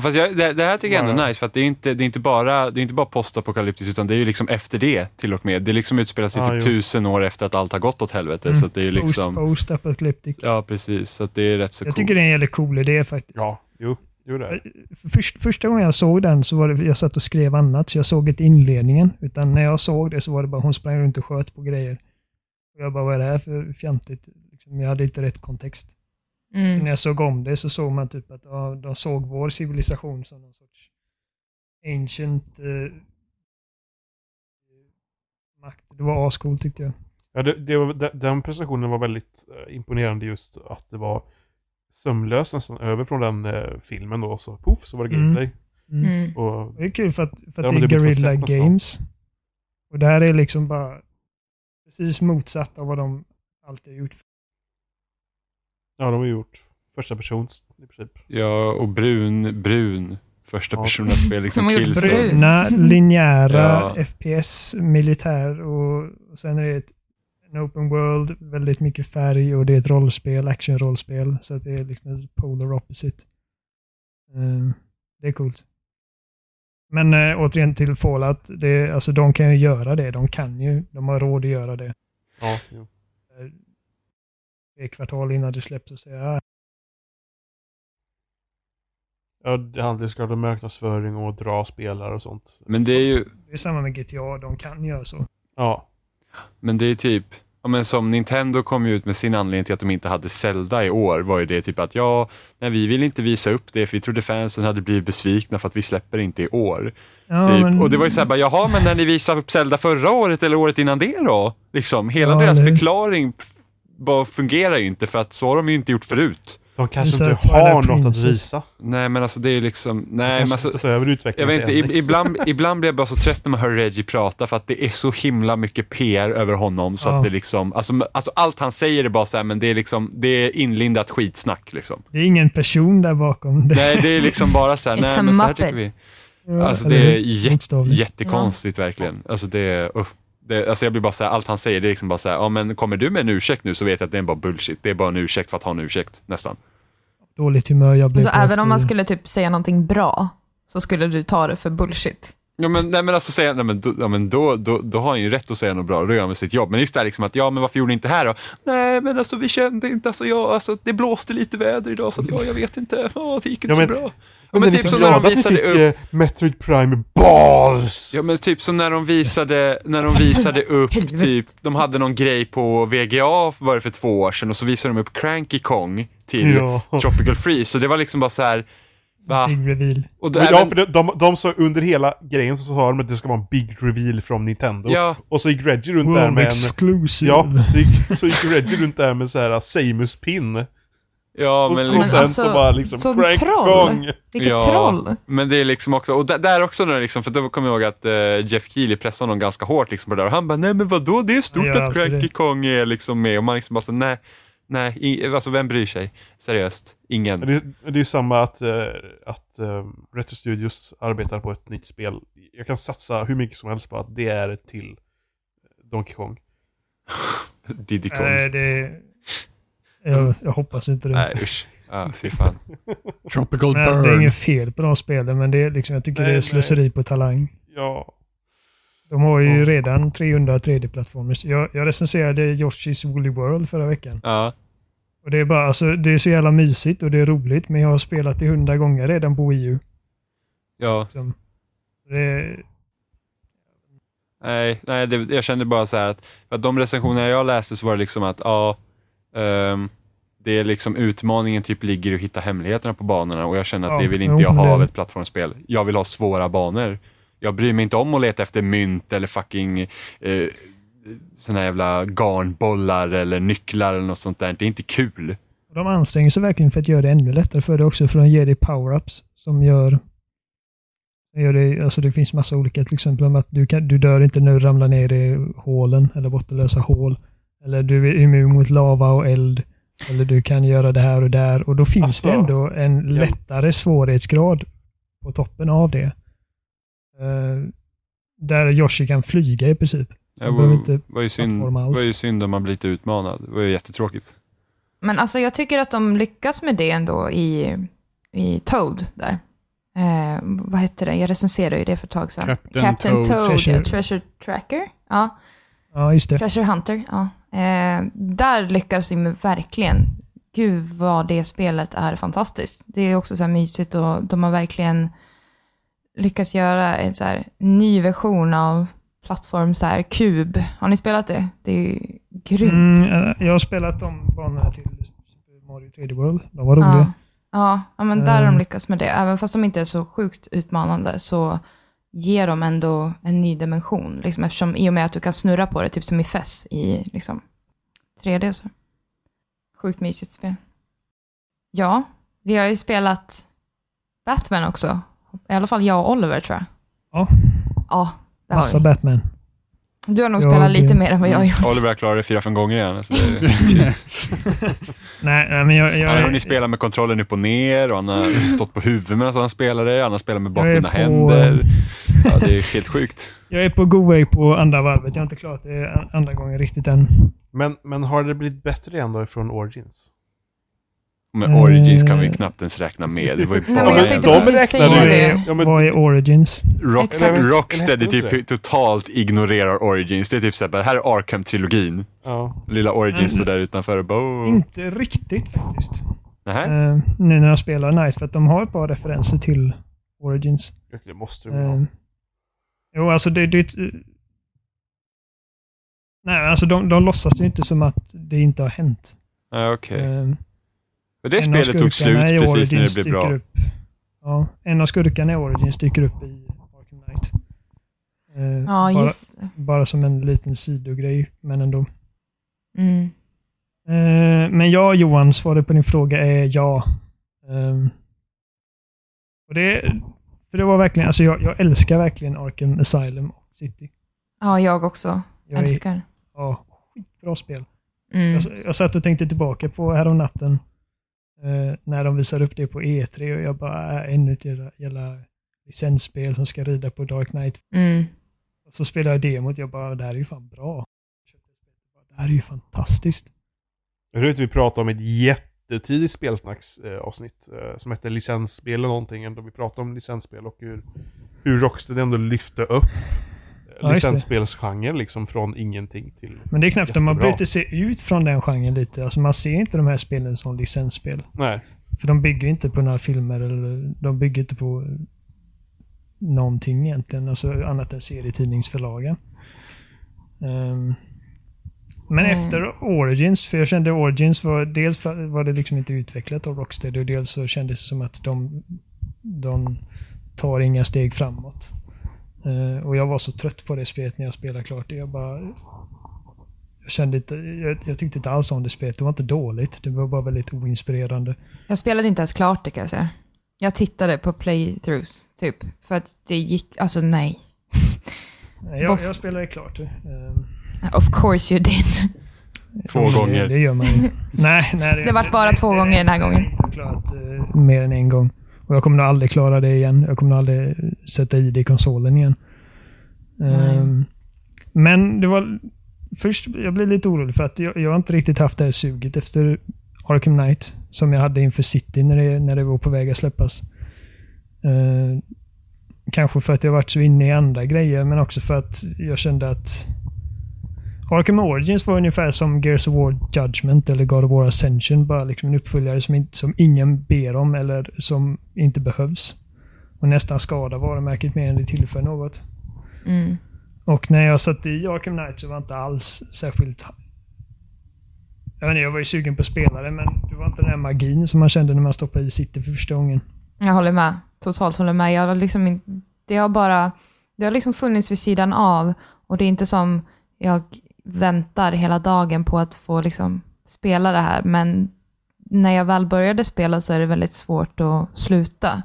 Fast jag, det, det här tycker jag ändå är Bara- nice, för att det är inte, det är inte bara, det är inte bara postapokalyptiskt, utan det är ju liksom efter det till och med. Det liksom utspelar sig Ja, typ jo. tusen år efter att allt har gått åt helvete, Mm. så att det är liksom... Post, post-apocalyptic. Ja, precis. Så att det är rätt så Jag coolt. tycker det är en jävligt cool idé faktiskt. Ja, jo, jo det det. Först, första gången jag såg den så var det, jag satt och skrev annat, så jag såg inte inledningen. Utan när jag såg det så var det bara hon sprang runt och sköt på grejer. Och jag bara, vad är det här för fjantigt? Jag hade inte rätt kontext. Så Mm. när jag såg om det så såg man typ att ja, de såg vår civilisation som någon sorts ancient eh, makt. Det var ascoolt tyckte jag. Ja, det, det var, de- den presentationen var väldigt eh, imponerande just att det var sömlöst nästan över från den eh, filmen då, så poff så var det Mm. gameplay. Mm. Mm. Och Det är kul för att, för att det är Guerrilla. Games. Och det här är liksom bara precis motsatt av vad de alltid har gjort. Ja, de har gjort första persons i princip. Ja, och brun, brun första Ja. personens spel, liksom De har gjort Killzone. brun. Bruna, linjära, Ja. FPS, militär och, och sen är det ett, en open world, väldigt mycket färg och det är ett rollspel, action-rollspel. Så att det är liksom polar opposite. Eh, det är coolt. Men äh, återigen till Fallout, det, alltså de kan ju göra det. De kan ju, de har råd att göra det. Ja, jo. Eh, Tre kvartal innan det släpps och säga ah, ja det handlar ju såklart om marknadsföring och dra spelare och sånt. Men det är ju, det är samma med GTA, de kan göra så. Ja, men det är typ, ja men som Nintendo kom ju ut med sin anledning till att de inte hade Zelda i år, var ju det typ att ja, nej vi vill inte visa upp det för vi trodde fansen hade blivit besvikna för att vi släpper inte i år. Ja, Typ. men- Och det var ju såhär bara, jaha men när ni visade upp Zelda förra året eller året innan det då? Liksom, hela Ja, deras eller förklaring bara fungerar ju inte för att så har de ju inte gjort förut. de kanske inte har något att Princess. visa. Nej men alltså det är liksom, nej men alltså, över jag vet inte, ibland, ibland blir jag bara så trött när man hör Reggie prata för att det är så himla mycket PR över honom så Ja. att det liksom, alltså, alltså allt han säger är bara så här, men det är liksom, det är inlindat skitsnack liksom. Det är ingen person där bakom. Det. Nej det är liksom bara så här, nej men så här tycker vi. Ja, Alltså det är Bokstavligt. jättekonstigt verkligen. Alltså det är, uff. Det, alltså jag blir bara så här, allt han säger det är liksom bara så här, ja men kommer du med en ursäkt nu så vet jag att det är bara bullshit. Det är bara en ursäkt för att ha en ursäkt, nästan. Dåligt humör jag blev Så på även efter- om man skulle typ säga någonting bra, så skulle du ta det för bullshit. Ja men, nej, men alltså säga, nej, men, då, ja, men då, då, då har han ju rätt att säga något bra, då gör han väl sitt jobb. Men just det här liksom att, ja men varför gjorde ni inte här då? Nej men alltså vi kände inte, alltså, ja, alltså det blåste lite väder idag så att, ja, jag vet inte, ja, det gick inte Ja, men- så bra. Ja, Men men typ som när de visade fick upp, eh, Metroid Prime Balls! ja men typ som när de visade, när de visade upp typ, de hade någon grej på VGA var det för två år sedan och så visade de upp Cranky Kong till Ja. Tropical Freeze. Så det var liksom bara så här, va? Big reveal. Och då, Men ja, för de, de, de sa under hela grejen så sa de att det ska vara en big reveal från Nintendo. Ja. Och så gick Reggie runt där World med en... exclusive. Ja, så gick, så gick Reggie runt där med så här Samus pin. Ja, Och, men och Men liksom, sen alltså, så bara liksom som crank troll. igång. Vilket Ja. troll! Men det är liksom också, och där, där också när liksom, för då kommer jag ihåg att eh, Jeff Keely pressade honom ganska hårt liksom på det där och han bara, nej men vadå, det är stort att Cranky. Kong är liksom med och man liksom bara så, nej, nej, i, alltså vem bryr sig? Seriöst, ingen. Det, det är ju samma att, eh, att eh, Retro Studios arbetar på ett nytt spel. Jag kan satsa hur mycket som helst på att det är till Donkey Kong. Diddy Kong. Nej, det... Jag, jag hoppas inte det. Nej usch, ja, fy fan. Tropical men det är burn. inget fel på de spelen, men det är liksom, jag tycker Nej, det är nej. slöseri på talang. Ja. De har ju Ja. redan 300 3D-plattformar. Jag, jag recenserade Yoshi's Woolly World förra veckan. Ja, Och det är bara, alltså, det är så jävla mysigt och det är roligt, men jag har spelat det 100 gånger redan på Wii U. Ja, Liksom. Det, nej, nej det, jag kände bara så här att, att de recensioner jag läste så var det liksom att, ja, ehm, det är liksom utmaningen typ ligger i att hitta hemligheterna på banorna och jag känner att Ja, det vill inte jag ha av ett plattformsspel. Jag vill ha svåra banor. Jag bryr mig inte om att leta efter mynt eller fucking eh, såna jävla garnbollar eller nycklar eller något sånt där. Det är inte kul. de anstränger sig verkligen för att göra det ännu lättare för dig också, för de ger dig power-ups som gör gör det, alltså det finns massa olika, till exempel om att du, kan, du dör inte när du ramlar ner i hålen eller bottenlösa hål. Eller du är immun mot lava och eld. Eller du kan göra det här och där. Och då finns Alltså, det ändå en ja. lättare svårighetsgrad på toppen av det. Eh, där Yoshi kan flyga i princip. Det var, inte var, ju synd, var ju synd om man blir lite utmanad. Det var ju jättetråkigt. Men alltså jag tycker att de lyckas med det ändå i, i Toad där. Eh, vad hette det? Jag recenserade ju det för ett tag sedan. Captain Toad. Toad, Treasure- ja, Treasure Tracker. Ja, Ja, just det. Treasure Hunter. Ja. Eh, där lyckas de med verkligen. Gud vad det spelet är fantastiskt. Det är också så här mysigt och de har verkligen lyckats göra en så här ny version av plattform så här kub. Har ni spelat det? Det är ju grymt. Mm, eh, jag har spelat de banorna till Mario 3D World. De var roliga. Ja, ja, ja men där har de Mm. lyckats med det. Även fast de inte är så sjukt utmanande så ger de ändå en ny dimension. Liksom, eftersom i och med att du kan snurra på det, typ som i FES i liksom, 3D och så. Sjukt mysigt spel. Ja, vi har ju spelat Batman också. I alla fall jag och Oliver tror jag. Ja. Ja, det har Massa vi. Batman. Du har nog Jag- spelat lite mer än vad jag har Mm. gjort. Oliver har klarat det fyra, fem gånger igen. Så det, Nej, nej men jag... jag han har hunnit spela med kontrollen upp och ner och han har stått på huvudet medan han spelade. Han har spelat med bakbundna på- händer. Ja, det är helt sjukt. Jag är på god väg på andra varvet. Jag har inte klarat det andra gången riktigt än. Men, men har det blivit bättre ändå från Origins? Men Origins kan vi Eh. knappt ens räkna med. Det var ju Nej, bara men jag tänkte de precis säga det. Ja, men- Vad är Origins? Rock. Rocksteady typ totalt ignorerar Origins. Det är typ såhär, här är Arkham-trilogin. Ja. Lilla Origins Mm. står där utanför och bara... Oh. Inte riktigt faktiskt. Eh, nu när jag spelar Night, för att de har ett par referenser till Origins. Det måste Eh, vara. jo, alltså det... det eh, nej, alltså de, de låtsas ju inte som att det inte har hänt. Ja, Okej. Eh, Men det en spelet tog slut precis när det blev bra. dyker Upp, ja, en av skurkarna i Origins dyker upp i Arkham Knight. Eh, Ja, bara, bara som en liten sidogrej, men ändå. Mm. Eh, men ja, Johan, svaret på din fråga är ja. Ehm, och det, för det var verkligen, alltså jag, jag älskar verkligen Arkham Asylum och City. Ja, jag också. Jag är, Älskar. ja, skitbra spel. Mm. Jag, jag satt och tänkte tillbaka på härom natten eh, när de visade upp det på E3 och jag bara, äh, ännu ett jävla, jävla licensspel som ska rida på Dark Knight. Mm. Och så spelade jag demot jag bara, det här är ju fan bra. Det här är ju fantastiskt. Jag tror att vi pratade om ett jättetidigt spelsnacksavsnitt eh, som hette licensspel eller någonting. Då vi pratade om licensspel och hur, hur Rocksteady ändå lyfte upp eh, Ja, licensspelsgenren liksom från ingenting till... Men det är knappt om man Jättebra. bryter sig ut från den genren lite. Alltså man ser inte de här spelen som licensspel. Nej. För de bygger inte på några filmer eller de bygger inte på någonting egentligen. Alltså annat än serietidningsförlagen. Ehm, men Mm. efter Origins, för jag kände Origins var dels var det liksom inte utvecklat av Rocksteady och dels så kändes det som att de, de tar inga steg framåt. Eh, och jag var så trött på det spelet när jag spelade klart det. Jag bara... Jag kände inte... Jag, jag tyckte inte alls om det spelet. Det var inte dåligt. Det var bara väldigt oinspirerande. Jag spelade inte ens klart det kan jag säga. Jag tittade på playthroughs, typ. För att det gick, alltså nej. Nej, Jag, Boss. jag spelade klart. Eh, Of course you did. Två det, gånger. Det gör man ju. nej, nej. Det vart bara två gånger den här gången. Jag har inte klarat eh, mer än en gång. Och jag kommer nog aldrig klara det igen. Jag kommer nog aldrig sätta i det i konsolen igen. Nej. Ehm, men det var... Först, jag blev lite orolig för att jag, jag har inte riktigt haft det här suget efter Arkham Knight. Som jag hade inför City när det, när det var på väg att släppas. Ehm, kanske för att jag varit så inne i andra grejer, men också för att jag kände att Arkham Origins var ungefär som Gears of War Judgment eller God of War Ascension. Bara liksom en uppföljare som, inte, som ingen ber om eller som inte behövs. och nästan skadar varumärket mer än det tillför något. Mm. Och när jag satt i Arkham Knight så var jag inte alls särskilt... Jag, vet inte, jag var ju sugen på att spela det, men det var inte den här magin som man kände när man stoppade i City för första gången. Jag håller med. Totalt håller med. Jag har liksom det har bara det har liksom funnits vid sidan av och det är inte som jag väntar hela dagen på att få liksom spela det här, men när jag väl började spela så är det väldigt svårt att sluta.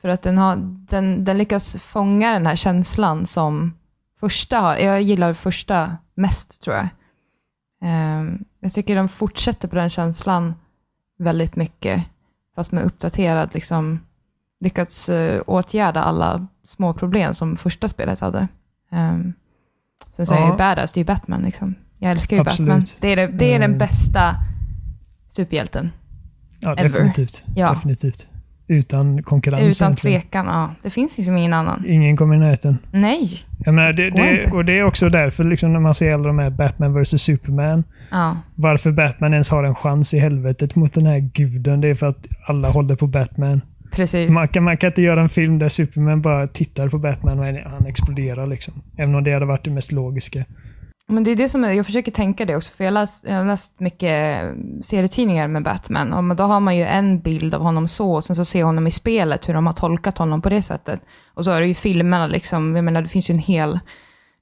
För att den, har, den, den lyckas fånga den här känslan som första har. Jag gillar första mest tror jag. Ehm, jag tycker de fortsätter på den känslan väldigt mycket, fast med uppdaterad, liksom, lyckats uh, åtgärda alla små problem som första spelet hade. Um, sen så är jag ju badass, det är ju Batman liksom. Jag älskar ju Absolut. Batman. Det är, det, det är den Mm. bästa superhjälten. Ja, Ever. definitivt. Ja. definitivt. Utan konkurrens Utan tvekan, ja. Det finns liksom ingen annan. Ingen kommer i närheten. Nej. Jag menar, det, det, inte. och det är också därför liksom, när man ser alla de här Batman vs Superman. Ja, Varför Batman ens har en chans i helvetet mot den här guden, det är för att alla håller på Batman. precis. Man kan, man kan inte göra en film där Superman bara tittar på Batman och han exploderar. Liksom. Även om det hade varit det mest logiska. Men det är det som är, jag försöker tänka det också, för jag har läst, jag har läst mycket serietidningar med Batman, och då har man ju en bild av honom så, och sen så ser honom i spelet, hur de har tolkat honom på det sättet. Och så är det ju filmerna, liksom, jag menar det finns ju en hel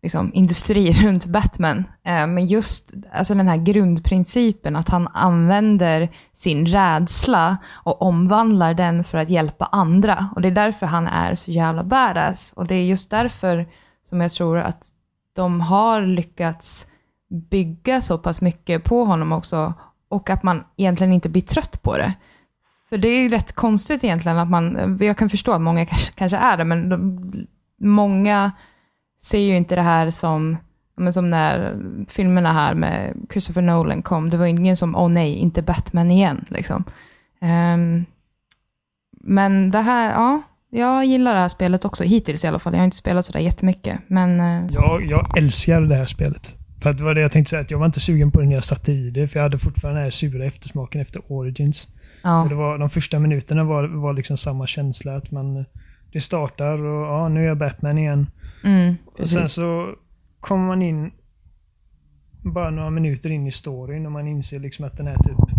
liksom, industri runt Batman. Eh, men just alltså den här grundprincipen, att han använder sin rädsla och omvandlar den för att hjälpa andra. Och det är därför han är så jävla badass. Och det är just därför som jag tror att de har lyckats bygga så pass mycket på honom också och att man egentligen inte blir trött på det. För det är rätt konstigt egentligen att man, jag kan förstå att många kanske, kanske är det, men de, många ser ju inte det här som, men som när filmerna här med Christopher Nolan kom, det var ingen som, åh nej, inte Batman igen, liksom. Um, men det här, ja, jag gillar det här spelet också, hittills i alla fall. Jag har inte spelat sådär jättemycket, men eh, Jag, jag älskar det här spelet. För att det var det jag tänkte säga, att jag var inte sugen på det när jag satte i det, för jag hade fortfarande den här sura eftersmaken efter Origins. ja. Det var, de första minuterna var, var liksom samma känsla, att man det startar och ja, nu är jag Batman igen. Mm, Och sen så kommer man in bara några minuter in i storyn och man inser liksom att den här typ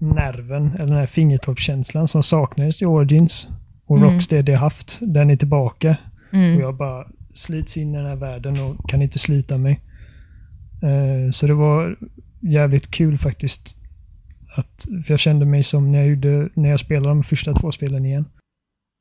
nerven, eller den här fingertoppskänslan som saknades i Origins och Mm. Rocksteady haft, den är tillbaka. Mm. Och jag bara slits in i den här världen och kan inte slita mig. Eh, så det var jävligt kul faktiskt. Att, för jag kände mig som när jag, gjorde, när jag spelade de första två spelen igen.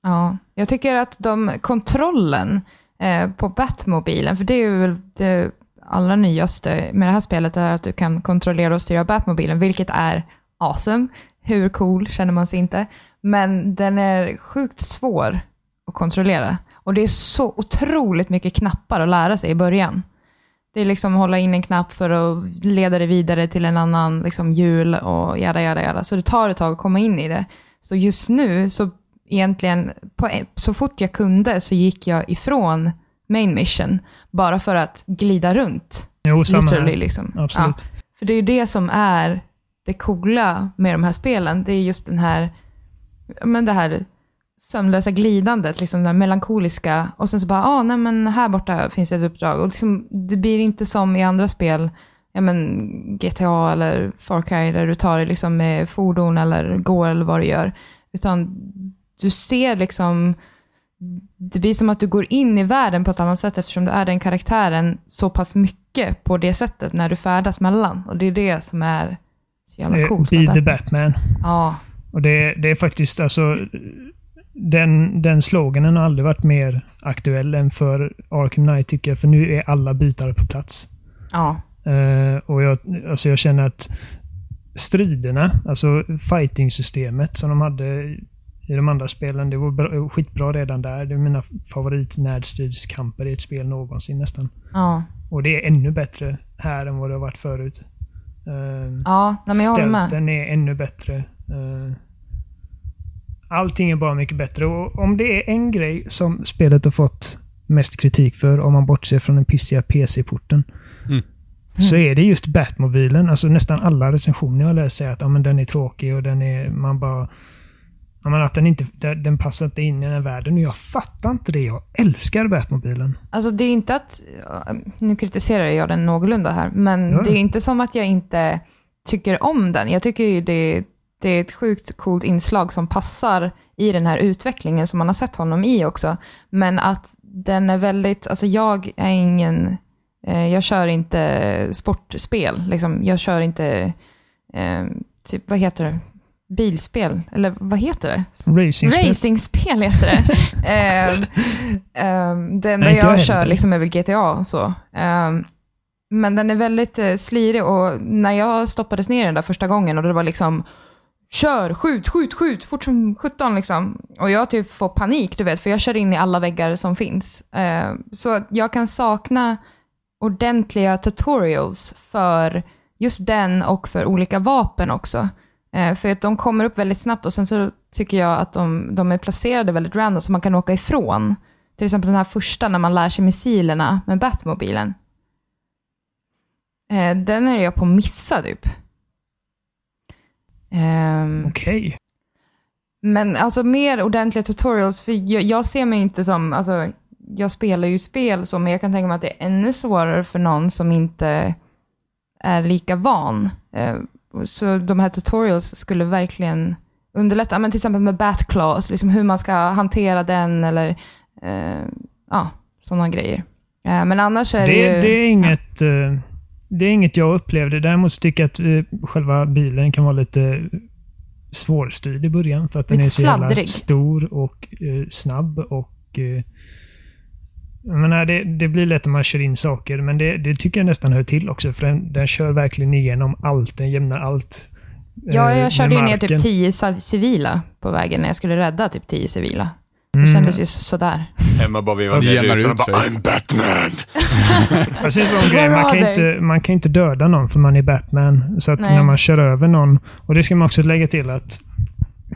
Ja, jag tycker att de, kontrollen eh, på Batmobilen, för det är ju väl det allra nyaste med det här spelet, är att du kan kontrollera och styra Batmobilen, vilket är awesome. Hur cool känner man sig inte. Men den är sjukt svår att kontrollera. Och det är så otroligt mycket knappar att lära sig i början. Det är liksom hålla in en knapp för att leda det vidare till en annan liksom, hjul och jada, jada, jada. Så det tar ett tag att komma in i det. Så just nu, så egentligen, på, så fort jag kunde så gick jag ifrån main mission. Bara för att glida runt. Jo, samma här. liksom. Absolut. Ja. För det är ju det som är det coola med de här spelen. Det är just den här, men det här sömnlösa glidandet, liksom det här melankoliska. Och sen så bara, ah, nej men här borta finns ett uppdrag. Och liksom, det blir inte som i andra spel, ja men GTA eller Far Cry, där du tar det liksom med fordon eller går eller vad du gör. Utan du ser liksom, det blir som att du går in i världen på ett annat sätt eftersom du är den karaktären så pass mycket på det sättet när du färdas mellan. Och det är det som är så jävla Eh, coolt. Be med the Batman. Batman. Ja, Och det, det är faktiskt alltså den, den sloganen har aldrig varit mer aktuell än för Arkham Knight tycker jag. För nu är alla bitar på plats. ja, Eh, och jag, alltså jag känner att striderna, alltså fighting-systemet som de hade i de andra spelen, det var bra, skitbra redan där. Det är mina favorit-närstridskamper i ett spel någonsin nästan. ja. Och det är ännu bättre här än vad det har varit förut. Uh, Ja, nej, men jag håller med. Stealthen är ännu bättre. Eh, allting är bara mycket bättre. Och om det är en grej som spelet har fått mest kritik för, om man bortser från den pissiga PC-porten, Mm. så är det just Batmobilen. Alltså nästan alla recensioner jag läser säger att ja, men den är tråkig och den är... Man bara... Men att den inte den den passar inte in i den här världen. Och jag fattar inte det. Jag älskar Batmobilen. Alltså det är inte att, nu kritiserar jag den någorlunda här, men Ja. det är inte som att jag inte tycker om den. Jag tycker ju det, det är ett sjukt coolt inslag som passar i den här utvecklingen som man har sett honom i också. Men att den är väldigt, alltså jag är ingen, eh, jag kör inte sportspel, liksom. jag kör inte, eh, typ vad heter det, bilspel, eller vad heter det? Racingspel. Racingspel heter det. Ehm, ehm, det enda Nej, jag jag kör liksom är väl GTA och så. Ehm, men den är väldigt eh, slirig och när jag stoppades ner den där första gången och det var liksom Kör, skjut, skjut, skjut, fort som 17 liksom. Och jag typ får panik, du vet, för jag kör in i alla väggar som finns. Ehm, så jag kan sakna ordentliga tutorials för just den och för olika vapen också. Eh, för att de kommer upp väldigt snabbt och sen så tycker jag att de, de är placerade väldigt random så man kan åka ifrån. Till exempel den här första när man lär sig missilerna med Batmobilen. Eh, den är jag på att missa typ. Ehm, Okej. men alltså mer ordentliga tutorials, för jag, jag ser mig inte som, alltså jag spelar ju spel så, men jag kan tänka mig att det är ännu svårare för någon som inte är lika van. Så de här tutorials skulle verkligen underlätta, men till exempel med Batclaws, liksom hur man ska hantera den eller eh, ja, sådana grejer. Eh, Men annars är det, Det, ju... det, är inget, eh, det är inget jag upplevde. Däremot tycker jag att eh, själva bilen kan vara lite svårstyrd i början. För att den Lite är så jävla sladdrig. stor och eh, snabb. och eh, menar, det, det blir lätt om man kör in saker, men det, det tycker jag nästan hör till också. För den, den kör verkligen igenom allt. Den jämnar allt. Ja, eh, jag körde ju ner typ marken. 10 sa- civila på vägen när jag skulle rädda typ 10 civila. Det Mm. kändes ju så- sådär. Emma bara Fast ner rutan och bara. I'm Batman! Precis som grej. Man kan, inte, man kan inte döda någon för man är Batman. Så att Nej. när man kör över någon, och det ska man också lägga till att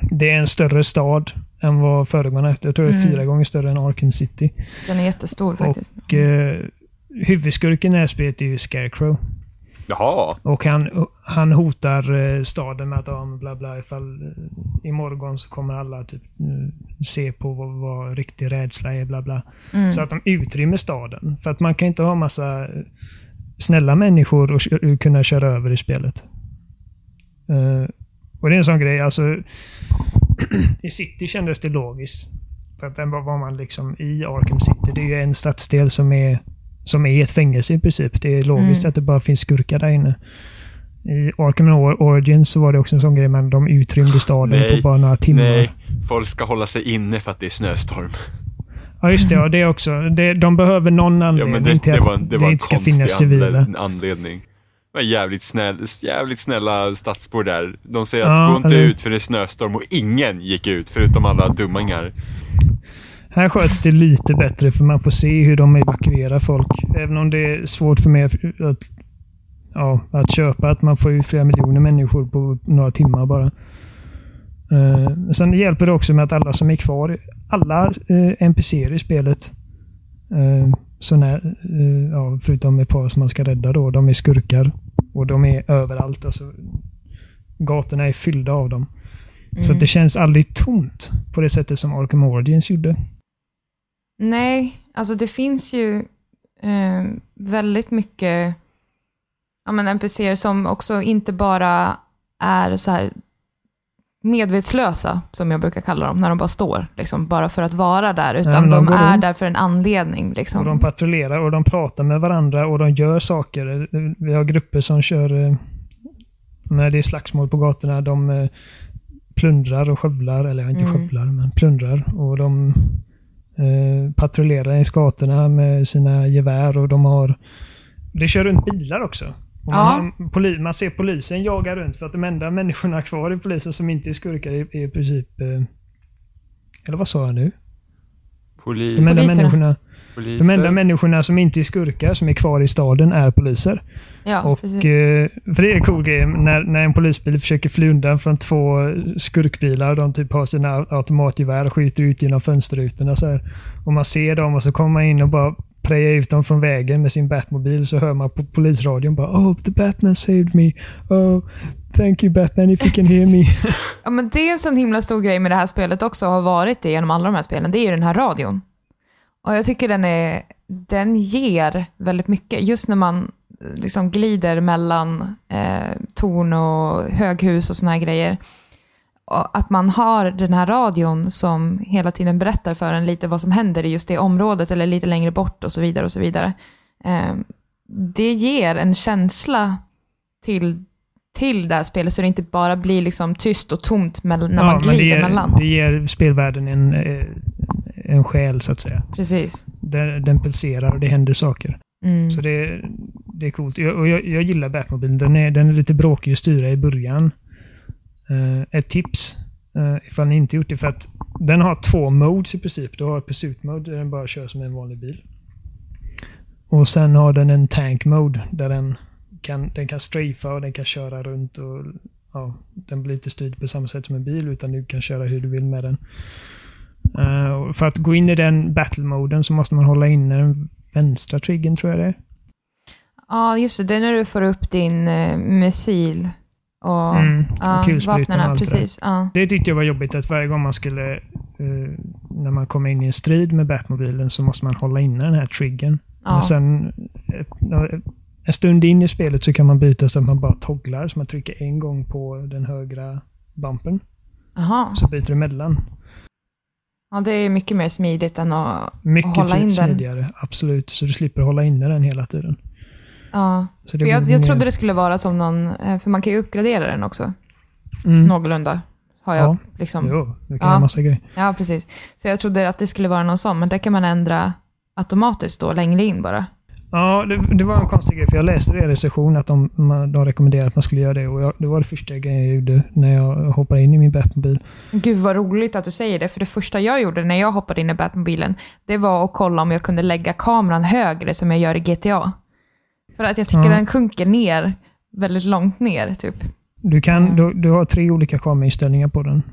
det är en större stad än vad föregående hette. Jag tror det är Mm. fyra gånger större än Arkham City. Den är jättestor faktiskt. Och eh, huvudskurken i det här spelet är ju Scarecrow. Jaha. Och han, han hotar eh, staden med att ja, bla bla ifall eh, imorgon så kommer alla typ eh, se på vad, vad riktig rädsla är bla bla. Mm. Så att de utrymmer staden. För att man kan inte ha massa snälla människor och kö- kunna köra över i spelet. Eh, och det är en sån grej, alltså i City kändes det logiskt. För att den var man liksom i Arkham City. Det är ju en stadsdel som är, som är ett fängelse i princip. Det är logiskt Mm. att det bara finns skurkar där inne. I Arkham Or- Origins så var det också en sån grej, men de utrymde staden Nej, på bara några timmar. Nej, folk ska hålla sig inne för att det är snöstorm. Ja, just det. Ja, det också. Det, de behöver någon Ja, anledning men det, till det att var, det det, var en inte ska finnas civila. anled- anledning. Var jävligt, snäll, jävligt snälla stadsbor där. De säger att Ja, gå inte eller- ut för det är snöstorm och ingen gick ut förutom alla dummingar. Här sköts det lite bättre för man får se hur de evakuerar folk. Även om det är svårt för mig att, ja, att köpa att man får ut flera miljoner människor på några timmar bara. Uh, sen hjälper det också med att alla som är kvar, alla uh, NPCer i spelet, uh, så när, eh, ja, förutom ett par som man ska rädda då, de är skurkar. Och de är överallt. Alltså, gatorna är fyllda av dem. Så att det känns aldrig tomt på det sättet som Arkham Origins gjorde. Nej, alltså det finns ju eh, väldigt mycket ja, men NPCer som också inte bara är så här medvetslösa, som jag brukar kalla dem, när de bara står, liksom, bara för att vara där, utan men de de är runt. där för en anledning. Liksom. Och de patrullerar och de pratar med varandra och de gör saker. Vi har grupper som kör... eh, När det är slagsmål på gatorna, de eh, plundrar och skövlar, eller inte Mm. skövlar, men plundrar. Och de eh, patrullerar i gatorna med sina gevär och de har... Det kör runt bilar också. Och Ja. man, poli, man ser polisen jaga runt för att de enda människorna kvar i polisen som inte är skurkar är, är i princip... Eh, eller vad sa jag nu? Polis, De enda, människorna, poliser. de enda människorna som inte är skurkar, som är kvar i staden, är poliser. ja, och, precis. eh, för det är en cool grej när, när en polisbil försöker fly undan från två skurkbilar. De typ har sina automatgevär och skjuter ut genom fönsterrutorna. Så här. Och man ser dem och så kommer man in och bara preja ut dem från vägen med sin Batmobil så hör man på polisradion bara Oh, the Batman saved me. Oh, thank you Batman if you can hear me. Ja, men det är en sån himla stor grej med det här spelet också, och har varit det genom alla de här spelen. Det är ju den här radion. Och jag tycker den, är, den ger väldigt mycket. Just när man eh, liksom glider mellan eh, torn och höghus och såna här grejer. Att man har den här radion som hela tiden berättar för en lite vad som händer i just det området eller lite längre bort och så vidare. och så vidare. Eh, det ger en känsla till, till det här spelet så det inte bara blir liksom tyst och tomt när man det glider ger, mellan. det ger spelvärlden en, eh, en själ så att säga. Precis. Där den pulserar och det händer saker. Mm. Så det, det är coolt. Jag, och jag, jag gillar Batmobilen. Den är, den är lite bråkig att styra i början. Eh, ett tips, eh, ifall ni inte gjort det, för att den har två modes i princip. Du har pursuit mode där den bara kör som en vanlig bil. Och sen har den en tank mode där den kan, den kan strafa och den kan köra runt och ja, den blir inte styrd på samma sätt som en bil utan du kan köra hur du vill med den. Eh, och för att gå in i den battle-moden så måste man hålla inne den vänstra triggern tror jag det är. Ja, just det. Det är när du får upp din uh, missil och Mm, ja, och kulsprutan och allt det. Precis. Ja. Det tyckte jag var jobbigt att varje gång man skulle, eh, när man kommer in i en strid med Batmobilen så måste man hålla inne den här triggern. Ja. Men sen eh, en stund in i spelet så kan man byta så att man bara togglar, så man trycker en gång på den högra bumpen. Jaha. Så byter du emellan. Ja, det är mycket mer smidigt än att Mycket hålla in den. smidigare, absolut. Så du slipper hålla inne den hela tiden. Ja. Så För jag, jag mer- trodde det skulle vara som någon, eh, för man kan ju uppgradera den också, mm. någorlunda. Har jag Ja. liksom. Jo, du kan Ja. ha massa grejer. Ja, precis. Så jag trodde att det skulle vara någon sån, men det kan man ändra automatiskt då, längre in bara. Ja, det, det var en konstig grej, för jag läste det i recension att de, de rekommenderade att man skulle göra det. Och jag, det var det första grejen jag gjorde när jag hoppade in i min Batmobil. Gud vad roligt att du säger det, för det första jag gjorde när jag hoppade in i Batmobilen, det var att kolla om jag kunde lägga kameran högre som jag gör i GTA. För att jag tycker Ja. den sjunker ner väldigt långt ner, typ. Du, kan, du, du har tre olika kamerainställningar på den.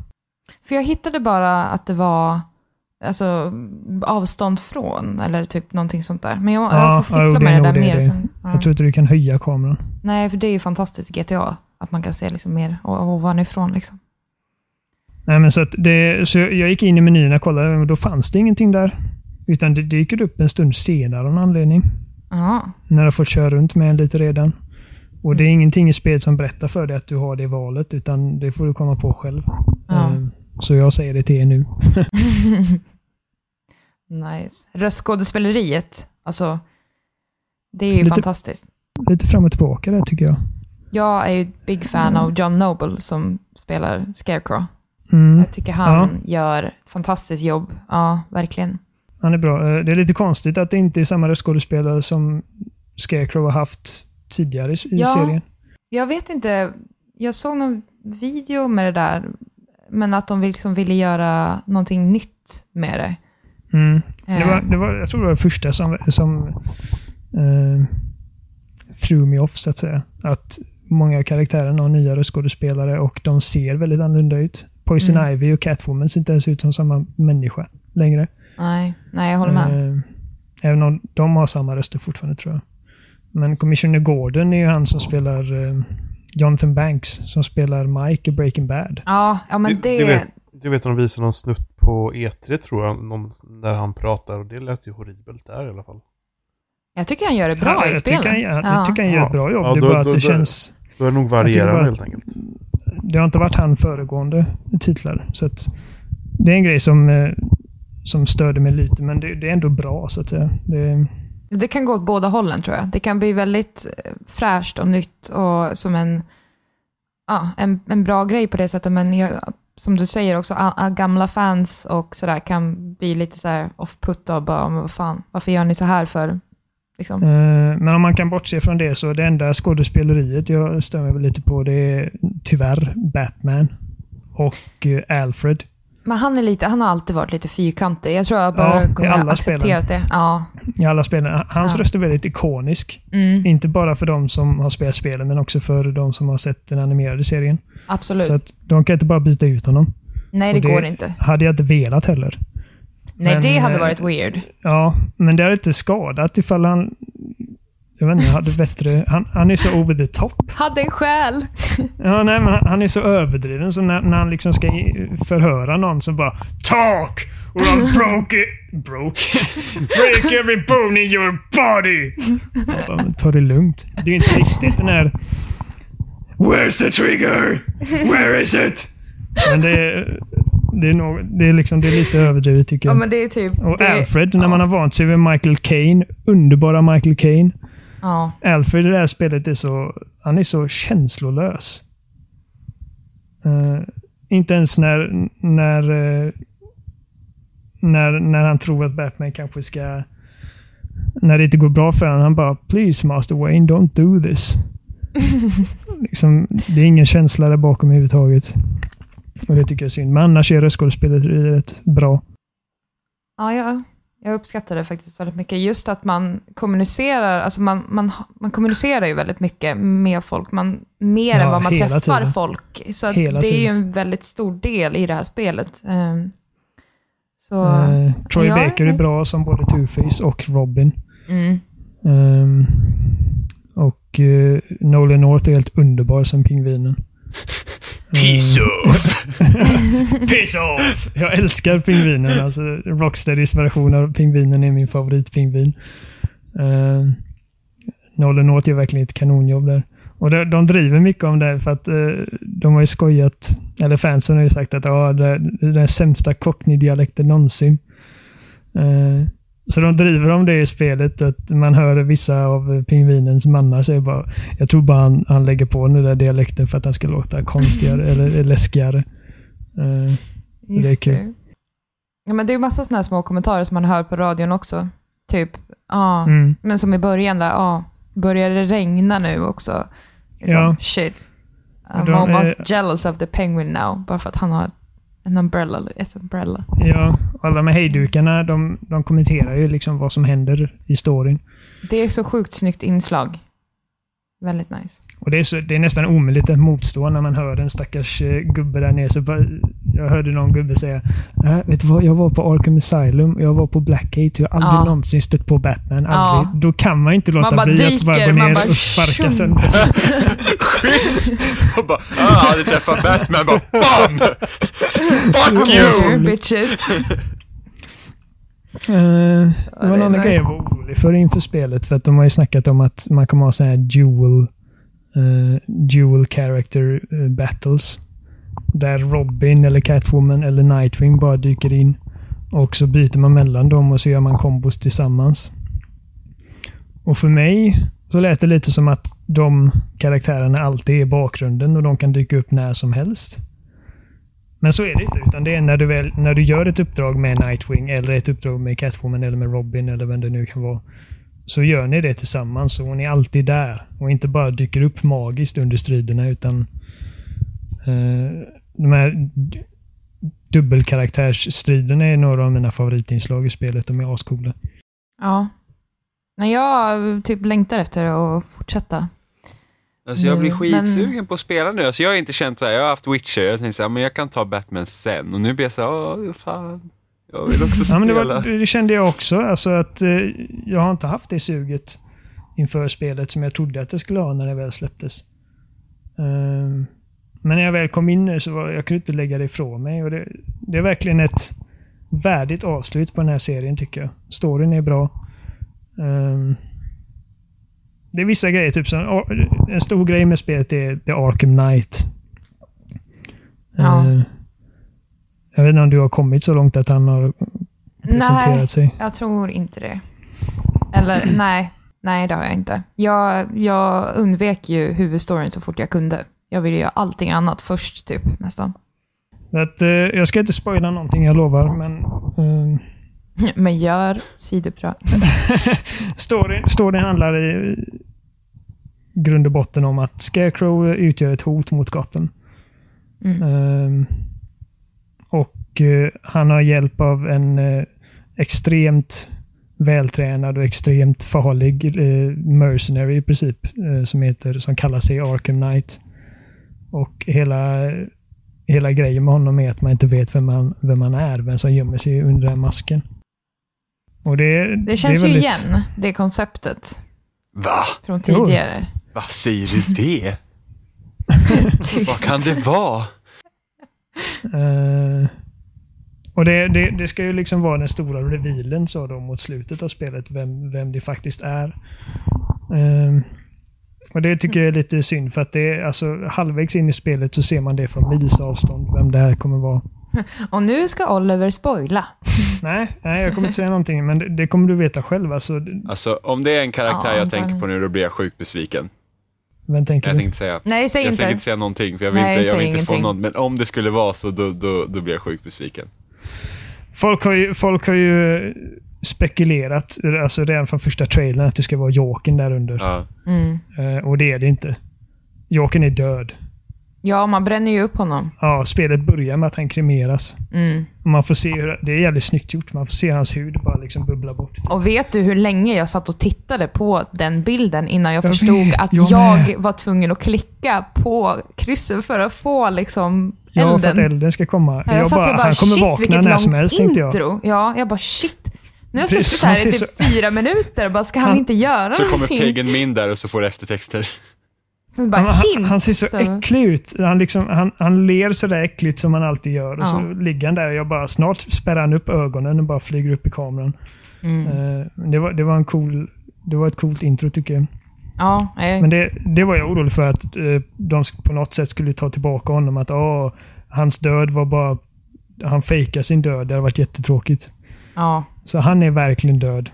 För jag hittade bara att det var alltså, avstånd från, eller typ någonting sånt där. Men jag, Ja, jag får ja, fippla är med det där det mer det sen. Ja. Jag tror inte du kan höja kameran. Nej, för det är ju fantastiskt i GTA, att man kan se liksom mer ovanifrån. Liksom. Nej, men så det, så jag gick in i menyerna och kollade, men då fanns det ingenting där. Utan det dyker upp en stund senare av någon anledning. Ja. När du har fått köra runt med en lite redan. Och Mm. det är ingenting i spelet som berättar för dig att du har det valet, utan det får du komma på själv. Ja. Eh, Så jag säger det till er nu. nice. Röstskådespeleriet, alltså, det är ju Lite- fantastiskt. Lite fram och tillbaka där tycker jag. Jag är ju ett big fan av John Noble som spelar Scarecrow. Mm. Jag tycker han gör fantastiskt jobb. Ja, verkligen. Han är bra. Eh, Det är lite konstigt att det inte är samma röstskådespelare som Scarecrow har haft tidigare i Ja. serien. Jag vet inte, jag såg någon video med det där, men att de liksom ville göra någonting nytt med det. Mm. Det var, Eh, det var, jag tror det var det första som, som eh, threw me off, så att säga. Att många av karaktärerna har nya röstskådespelare och de ser väldigt annorlunda ut. Poison Mm. Ivy och Catwoman ser inte ens ut som samma människa längre. Nej, nej, jag håller med. Eh, även om de har samma röster fortfarande, tror jag. Men Commissioner Gordon är ju han som spelar eh, Jonathan Banks, som spelar Mike i Breaking Bad. Ja, ja men det... det, vet, det vet de visar någon snutt på E3 tror jag, någon, där han pratar och det lät ju horribelt där i alla fall. Jag tycker han gör det bra Ja, i jag tycker han, jag Ja. tycker han gör ett bra jobb. Ja, det är då- bara att då- det då- känns... Då är det nog varierande bara- helt enkelt. Det har inte varit han föregående titlar. Så att det är en grej som, eh, som störde mig lite, men det, det är ändå bra så att säga. Det, Det kan gå åt båda hållen tror jag. Det kan bli väldigt eh, fräscht och nytt och som en, ja, en, en bra grej på det sättet. Men jag, som du säger också, a, a, gamla fans och sådär kan bli lite så här off-put och bara, men vad fan, varför gör ni så här för? Liksom. Eh, Men om man kan bortse från det så det enda skådespeleriet jag stör mig lite på det är tyvärr Batman och eh, Alfred. Men han, är lite, han har alltid varit lite fyrkantig. Jag tror jag Ja, bara i kommer alla acceptera det. Ja. I alla spelen. Hans Ja. röst är väldigt ikonisk. Mm, Inte bara för de som har spelat spelen men också för de som har sett den animerade serien. absolut. Så att de kan inte bara byta ut honom. Nej, det, det- går inte. Hade jag inte velat heller. Nej, Men, det hade eh, varit weird. Ja, men det hade inte skadat ifall han... Jag vet inte, hade bättre... Han, han är så over the top. Hade en själ. Ja, nej, men han- han är så överdriven. Så när, när han liksom ska förhöra någon så bara Talk! Or I'll broke it... Broke? Break every bone in your body! Bara, Ta det lugnt. Det är inte riktigt den här... Where's the trigger? Where is it? Men det är... Det är, nog, det är, liksom, det är lite överdrivet tycker Ja, jag. men det är typ... Och Alfred, när man har vant sig vid Michael Caine. Underbara Michael Caine. Ja. Alfred i det här spelet är så... Han är så känslolös. Eh, inte ens när... När, eh, när... när han tror att Batman kanske ska... När det inte går bra för honom. Han bara “Please Master Wayne, don't do this”. liksom, det är ingen känsla där bakom överhuvudtaget. Och det tycker jag är synd. Men annars är röstskådespelet rätt bra. Ja, jag, jag uppskattar det faktiskt väldigt mycket. Just att man kommunicerar, alltså man, man, man kommunicerar ju väldigt mycket med folk, man, mer Ja, än vad man träffar tiden. folk. Så det är ju tiden. en väldigt stor del i det här spelet. Ehm, så, Eh, Troy Ja, Baker är bra som både Two-Face och Robin. mm. Ehm, och uh, Nolan North är helt underbar som pingvinen. Peace off! Piss off! Jag älskar pingvinen. Alltså, Rocksteadys version av pingvinen är min favoritpingvin. Um, Nolan North gör verkligen ett kanonjobb där. Och de, de driver mycket om det för att eh, de har ju skojat, eller fansen har ju sagt att ja, det, är den sämsta cockney-dialekten någonsin. Eh, så de driver om det i spelet, att man hör vissa av pingvinens mannar säga bara Jag tror bara han, han lägger på den där dialekten för att han ska låta konstigare eller läskigare. Eh, Just det är kul. Ja, men det är massa sådana små kommentarer som man hör på radion också. Typ, ja, mm. men som i början där, ja, börjar det regna nu också? Liksom, Ja. Shit. I'm De är- almost jealous of the penguin now, bara för att han har en umbrella, ett umbrella. Ja, alla med hejdukarna, de, de kommenterar ju liksom vad som händer i storyn. Det är så sjukt snyggt inslag. Väldigt nice. Och det är, så, det är nästan omöjligt att motstå när man hör en stackars eh, gubbe där nere. Så bara, jag hörde någon gubbe säga äh, Vet du vad, jag var på Arkham Asylum, jag var på Blackgate och jag har aldrig Ja. någonsin stött på Batman. Ja. Aldrig. Då kan man inte låta Man bli att bara dyker, gå man ner bara och sparka tjum. sönder. Schysst! Och bara, ah, jag hade träffat Batman, bara BAM! Fuck you! bitches. Eh, det var är någon nice. grej jag var orolig för inför spelet. För att de har ju snackat om att man kommer ha så här dual, eh, dual character eh, battles. Där Robin eller Catwoman eller Nightwing bara dyker in. Och så byter man mellan dem och så gör man kombos tillsammans. Och för mig så lät det lite som att de karaktärerna alltid är i bakgrunden och de kan dyka upp när som helst. Men så är det inte, utan det är när du, väl, när du gör ett uppdrag med Nightwing eller ett uppdrag med Catwoman eller med Robin eller vem det nu kan vara. Så gör ni det tillsammans och hon är alltid där och inte bara dyker upp magiskt under striderna utan eh, de här dubbelkaraktärsstriderna är några av mina favoritinslag i spelet. De är ascoola. Ja. Nej, jag typ längtar efter att fortsätta. Alltså jag blir skitsugen på att spela nu. Alltså jag har inte känt så här, jag har haft Witcher, jag tänkte så här, men jag kan ta Batman sen. Och nu blir jag så här, åh fan. Jag vill också Ja, spela. men det, var, det kände jag också. Alltså att eh, jag har inte haft det suget inför spelet som jag trodde att det skulle ha när det väl släpptes. Ehm, men när jag väl kom in nu så var jag kunde inte lägga det ifrån mig. Och det, det är verkligen ett värdigt avslut på den här serien tycker jag. Storyn är bra. Ehm, det är vissa grejer, typ som, en stor grej med spelet är The Arkham Knight. Ja. Ehm, jag vet inte om du har kommit så långt att han har presenterat Nej, sig. jag tror inte det. Eller nej, nej det har jag inte. Jag, jag undvek ju huvudstoryn så fort jag kunde. Jag ville göra allting annat först, typ, nästan. Att, eh, jag ska inte spoila någonting, jag lovar. Men eh, Men gör siduppdrag. storyn, storyn handlar i grund och botten om att Scarecrow utgör ett hot mot Gotham. Mm. Eh, och han har hjälp av en eh, extremt vältränad och extremt farlig eh, mercenary i princip. Eh, som, heter, som kallar sig Arkham Knight. Och hela, hela grejen med honom är att man inte vet vem man, vem man är, vem som gömmer sig under den masken. Och det, Det känns är ju väldigt- igen, det konceptet Va? från Jo. tidigare. Vad säger du det? Vad kan det vara? Eh, och det, det, det ska ju liksom vara den stora revealen så då mot slutet av spelet, vem, vem det faktiskt är. Eh, och det tycker jag är lite synd för att det är alltså halvvägs in i spelet så ser man det från mils avstånd, vem det här kommer vara. Och nu ska Oliver spoila. Nej, nej jag kommer inte säga någonting, men det, det kommer du veta själv. Alltså, Alltså, om det är en karaktär Ja, jag tänker på nu, då blir jag sjukt besviken. vem tänker Jag du? tänkte säga. Nej, säg Jag inte. tänker inte säga någonting, för jag vill Nej, inte, jag vill inte få någon, men om det skulle vara så, då, då, då blir jag sjukt besviken. Folk har ju, folk har ju spekulerat, alltså redan från första trailern, att det ska vara Jokern där under. Ja. Mm. Eh, och det är det inte. Jokern är död. Ja, man bränner ju upp honom. Ja, spelet börjar med att han kremeras. Mm. Man får se hur, det är jävligt snyggt gjort. Man får se hans hud bara liksom bubbla bort. Och vet du hur länge jag satt och tittade på den bilden innan jag, Jag förstod vet, att jag jag, var tvungen att klicka på kryssen för att få liksom Ja, elden. för att elden ska komma. Ja, jag satt bara, och han kommer shit, vakna när som helst, intro. tänkte jag. Ja, jag bara shit. Nu har jag Precis, suttit här han i typ fyra minuter och bara, ska han, Han- inte göra Så kommer någonting? Pagan Min där och så får du eftertexter. Så bara, Han, hint. han, han ser så, äcklig ut. Han, liksom, han, han ler så där äckligt som han alltid gör. Och så Ja. ligger han där och jag bara, snart spärrar han upp ögonen och bara flyger upp i kameran. Mm. Eh, det, var, det, var en cool, det var ett coolt intro tycker jag. Ja, nej. Men det, det var jag orolig för att eh, de på något sätt skulle ta tillbaka honom. Att åh, hans död var bara... Han fejkade sin död. Det hade varit jättetråkigt. ja, Så han är verkligen död.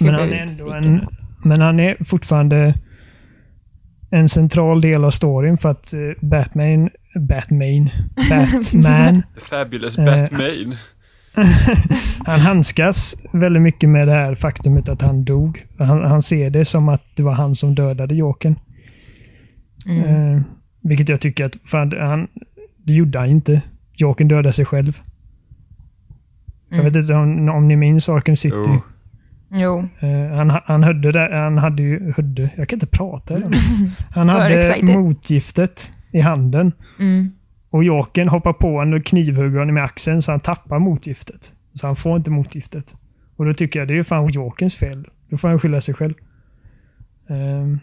Men han, är ändå en, men han är fortfarande en central del av storyn för att eh, Batman... Batman? Batman. The Fabulous Eh, Batman. han handskas väldigt mycket med det här faktumet att han dog. Han, han ser det som att det var han som dödade Jokern. Mm. Eh, vilket jag tycker att, fan, han, det gjorde han inte. Jokern dödade sig själv. Jag Mm. vet inte om, om ni minns Arkham City. Jo. Jo. Eh, han, han, hödde där, han hade ju... Hödde, jag kan inte prata. Han hade excited. motgiftet i handen. Mm. Och Jokern hoppar på honom och knivhugger honom i axeln så han tappar motgiftet. Så han får inte motgiftet. Och då tycker jag det är ju fan Jokerns fel. Då får han skylla sig själv. Ehm,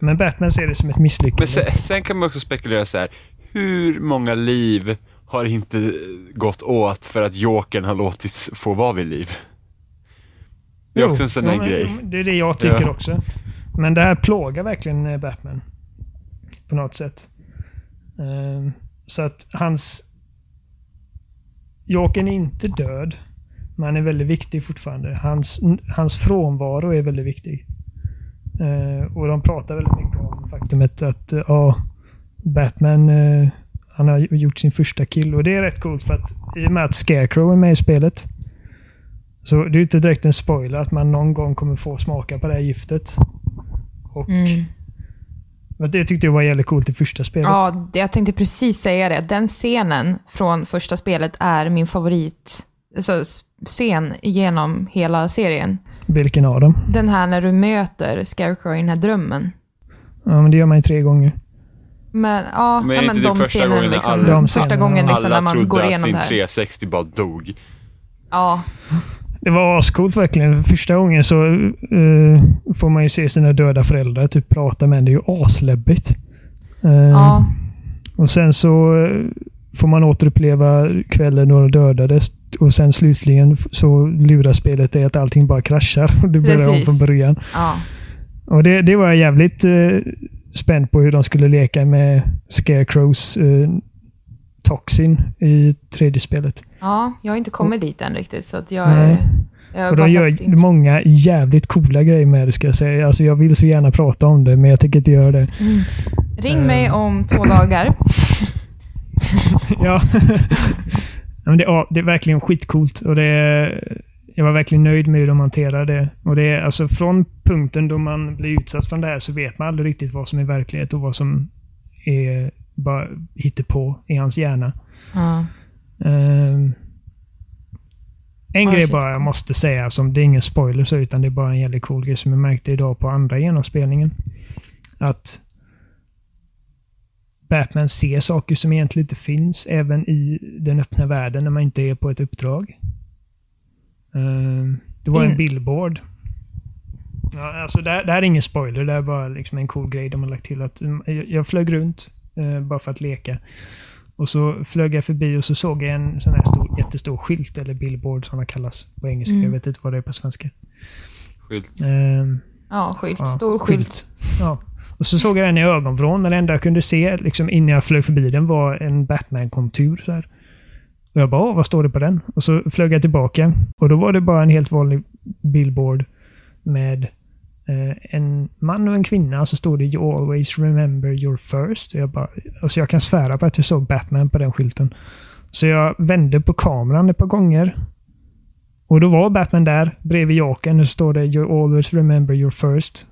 men Batman ser det som ett misslyckande. Men sen, sen kan man också spekulera så här. Hur många liv har inte gått åt för att Jokern har låtits få vara vid liv? Det är Jo, också en sån jo, där grej. Det är det jag tycker Ja. också. Men det här plågar verkligen eh, Batman. På något sätt. Ehm, så att hans... Jokern är inte död. Men han är väldigt viktig fortfarande. Hans, hans frånvaro är väldigt viktig. Eh, och de pratar väldigt mycket om faktumet att eh, ja, Batman eh, han har gjort sin första kill. Och det är rätt coolt för att i och med att Scarecrow är med i spelet så det är ju inte direkt en spoiler att man någon gång kommer få smaka på det här giftet. Och Mm. det tyckte jag var jävligt coolt i första spelet. Ja, jag tänkte precis säga det. Den scenen från första spelet är min favorit alltså, scen genom hela serien. Vilken av dem? Den här när du möter Scarecrow i den här drömmen. Ja, men det gör man ju tre gånger. Men ja, Men ja, men de första scenerna gången liksom. alla- De första gången liksom när Alla man trodde går att igenom sin det här. 360 bara dog. Ja, Det var ascoolt verkligen. Första gången så eh, får man ju se sina döda föräldrar typ prata med en. Det är ju asläbbigt. Eh, ja, Och sen så eh, får man återuppleva kvällen då de dödades. Och sen slutligen så lurar spelet dig att allting bara kraschar. Och du börjar om Precis. från början. ja. Och det, det var jävligt spänd på hur de skulle leka med Scarecrows eh, Toxin i tredje spelet. ja, jag har inte kommit dit än riktigt. Så att jag, Nej. jag Och de gör inte- många jävligt coola grejer med det ska jag säga. Alltså jag vill så gärna prata om det, men jag tänker inte göra det. Ring mig Eh. om två dagar. ja. Ja, men det, ja, det är verkligen skitcoolt och det är, jag var verkligen nöjd med hur de hanterade det. Och det är alltså från punkten då man blir utsatt från det här så vet man aldrig riktigt vad som är verklighet och vad som är bara på i hans hjärna. Ja. Ehm, en Ja, grej bara jag måste säga, som det är ingen spoiler så, utan det är bara en jävligt cool grej som jag märkte idag på andra genomspelningen. Att Batman ser saker som egentligen inte finns, även i den öppna världen när man inte är på ett uppdrag. Eh, det var en billboard. Ja, alltså det, här- det här är ingen spoiler, det är bara liksom en cool grej de har lagt till. att mm, jag- flög runt eh, bara för att leka. Och så flög jag förbi och så såg jag en sån här stor, jättestor skylt, eller billboard som det kallas på engelska. Mm. Jag vet inte vad det är på svenska. Skylt. Ehm, Ja, skylt. Ja, Stor skylt. Ja. Och så såg jag den i ögonvrån, men det enda jag kunde se liksom, innan jag flög förbi den var en Batman-kontur. Så här. Och jag bara, vad står det på den? Och så flög jag tillbaka. Och då var det bara en helt vanlig billboard med eh, en man och en kvinna och så stod det You always remember your first. Och jag, bara, alltså jag kan svära på att jag såg Batman på den skylten. Så jag vände på kameran ett par gånger. Och då var Batman där bredvid Jokern och så står det You always remember your first.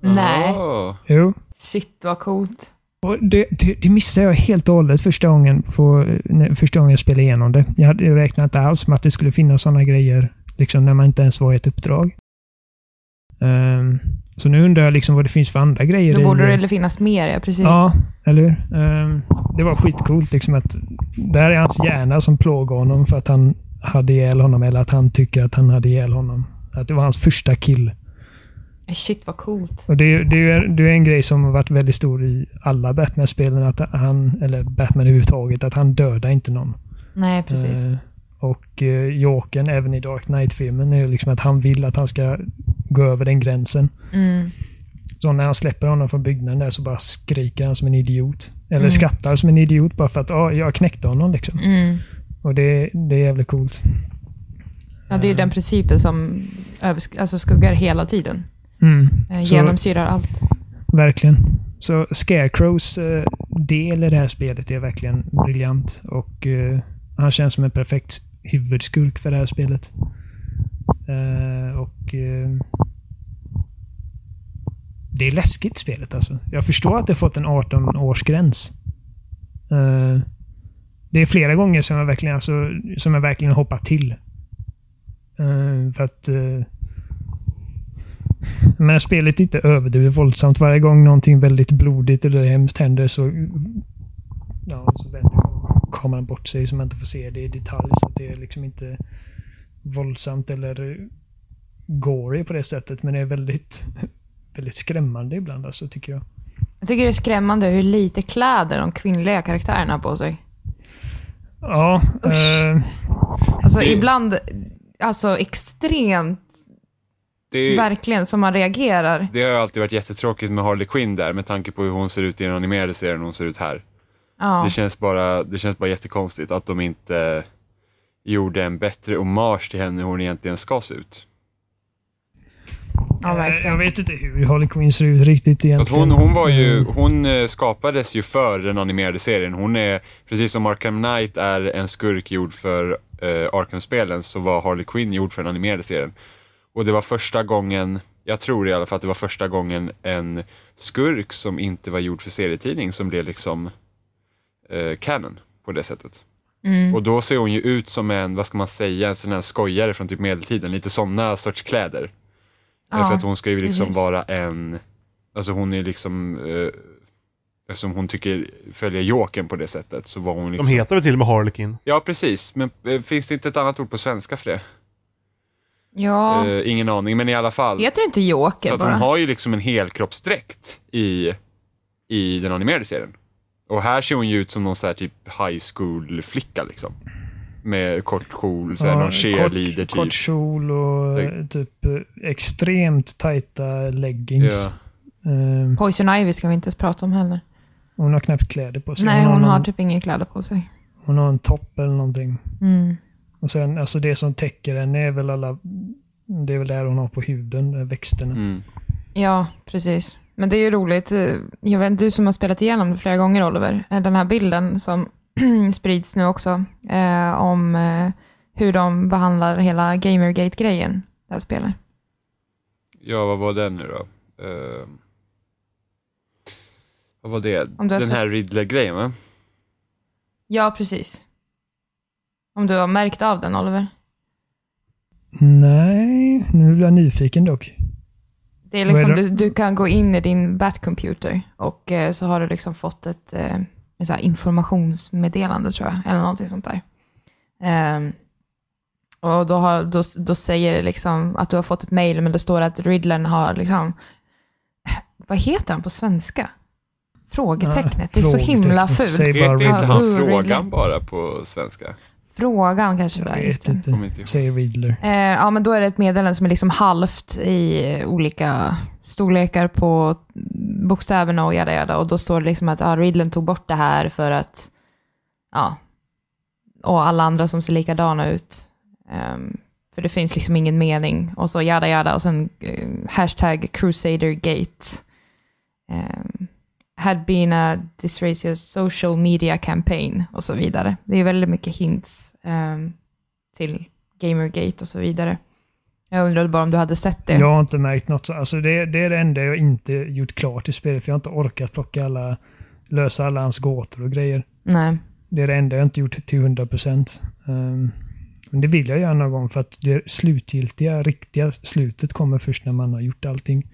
Nej. Ah. Jo. Shit vad coolt. Och det, det, det missade jag helt och hållet första gången, på, första gången jag spelade igenom det. Jag hade ju räknat inte alls med att det skulle finnas sådana grejer liksom när man inte ens var i ett uppdrag. Ehm, så nu undrar jag liksom vad det finns för andra grejer Då borde det finnas mer, ja precis. Ja, eller hur? Ehm, Det var skitcoolt liksom att det här är hans hjärna som plågar honom för att han hade ihjäl honom eller att han tycker att han hade ihjäl honom. Att det var hans första kill. Eh, Shit vad coolt. Och det, det, är, det är en grej som har varit väldigt stor i alla Batman-spelen, att han, eller Batman överhuvudtaget, att han dödar inte någon. Nej, precis. Eh, och eh, Jokern, även i Dark Knight-filmen, är liksom att han vill att han ska gå över den gränsen. Mm. Så när han släpper honom från byggnaden där så bara skriker han som en idiot. Eller Mm. skrattar som en idiot bara för att ja, jag knäckte honom. Liksom. Mm. Och det, det är jävligt coolt. Ja, det är den principen som alltså skuggar hela tiden. Mm. Eh, Genomsyrar allt. Verkligen. Så Scarecrows eh, del i det här spelet är verkligen briljant. Och eh, han känns som en perfekt huvudskurk för det här spelet. Eh, och Det är läskigt spelet alltså. Jag förstår att det fått en 18-årsgräns. Eh, det är flera gånger som jag verkligen, alltså, som jag verkligen hoppat till. För att men spelet är inte överdrivet våldsamt. Varje gång någonting väldigt blodigt eller hemskt händer så, ja, så vänder kameran bort sig så man inte får se det i detalj. Så att det är liksom inte våldsamt eller gory på det sättet. Men det är väldigt, väldigt skrämmande ibland alltså, tycker jag. Jag tycker det är skrämmande hur lite kläder de kvinnliga karaktärerna har på sig. Ja, eh, Alltså ibland, alltså extremt, Det, verkligen, som man reagerar. det har ju alltid varit jättetråkigt med Harley Quinn där med tanke på hur hon ser ut i den animerade serien och hon ser ut här. Ja. Det, känns bara, det känns bara jättekonstigt att de inte gjorde en bättre hommage till henne hur hon egentligen ska se ut. Ja, jag vet inte hur Harley Quinn ser ut riktigt egentligen. hon, hon, var ju, hon eh, skapades ju för den animerade serien. Hon är, precis som Arkham Knight är en skurk gjord för eh, Arkham-spelen, så var Harley Quinn gjord för den animerade serien. Och det var första gången, jag tror i alla fall att det var första gången en skurk som inte var gjord för serietidning som blev liksom eh, canon på det sättet. Mm. Och då ser hon ju ut som en, vad ska man säga, en sån här skojare från typ medeltiden, lite sådana sorts kläder. Eh, Ja, för att hon ska ju liksom precis. vara en, alltså hon är liksom, eh, eftersom hon tycker, följer Jokern på det sättet så var hon De liksom... heter väl till och med Harlequin? Ja precis, men eh, finns det inte ett annat ord på svenska för det? Ja. Eh, ingen aning, men i alla fall. Heter det inte Joker Så att bara? hon har ju liksom en helkroppsdräkt i, i den animerade serien. Och här ser hon ju ut som någon så här typ high school-flicka liksom. Med kort kjol, så här, någon cheerleader kort, typ. kort kjol och eh, typ eh, extremt tajta leggings. Ja. Eh, Poison Ivy ska vi inte ens prata om heller. hon har knappt kläder på sig. Nej, hon har någon, typ inga kläder på sig. hon har en topp eller någonting. Mm. Och sen, alltså det som täcker henne är väl alla... Det är väl där hon har på huden, eh, växterna. Mm. Ja, precis. Men det är ju roligt. eh, Jag vet, du som har spelat igenom det flera gånger, Oliver. eh, Den här bilden som sprids nu också eh, om eh, hur de behandlar hela Gamergate-grejen, det här spelet. Ja, vad var den nu då? Eh, vad var det? Den sett- här Riddler-grejen va? Ja, precis. Om du har märkt av den, Oliver. Nej, nu blir jag nyfiken dock. Det är Vad är liksom, det? du, du kan gå in i din Batcomputer och eh, så har du liksom fått ett, eh, så informationsmeddelande tror jag, eller någonting sånt där. Ehm, och då, har, då, då säger det liksom att du har fått ett mail, men det står att Riddlern har liksom, vad heter han på svenska? Frågetecknet. det är så himla fult. Säg bara Heter inte Ja, han uh, frågan bara på svenska? Frågan kanske det Jag är. Just vet det. Säger Riddler. Eh, ja, men då är det ett meddelande som är liksom halvt i olika storlekar på bokstäverna och jada jada. Och då står det liksom att ja, Riddlen tog bort det här för att, ja, och alla andra som ser likadana ut. Ehm, för det finns liksom ingen mening. Och så jada jada och sen eh, hashtag Crusadergate. Um, had been a disgracious social media campaign och så vidare. Det är väldigt mycket hints ehm, till Gamergate och så vidare. Jag undrade bara om du hade sett det. Jag har inte märkt något. så- Alltså det, det är det enda jag inte gjort klart i spelet. För jag har inte orkat plocka alla, lösa alla hans gåtor och grejer. Nej. Det är det enda jag inte gjort till 100%. Um, men det vill jag göra någon gång för att det slutgiltiga, riktiga slutet kommer först när man har gjort allting.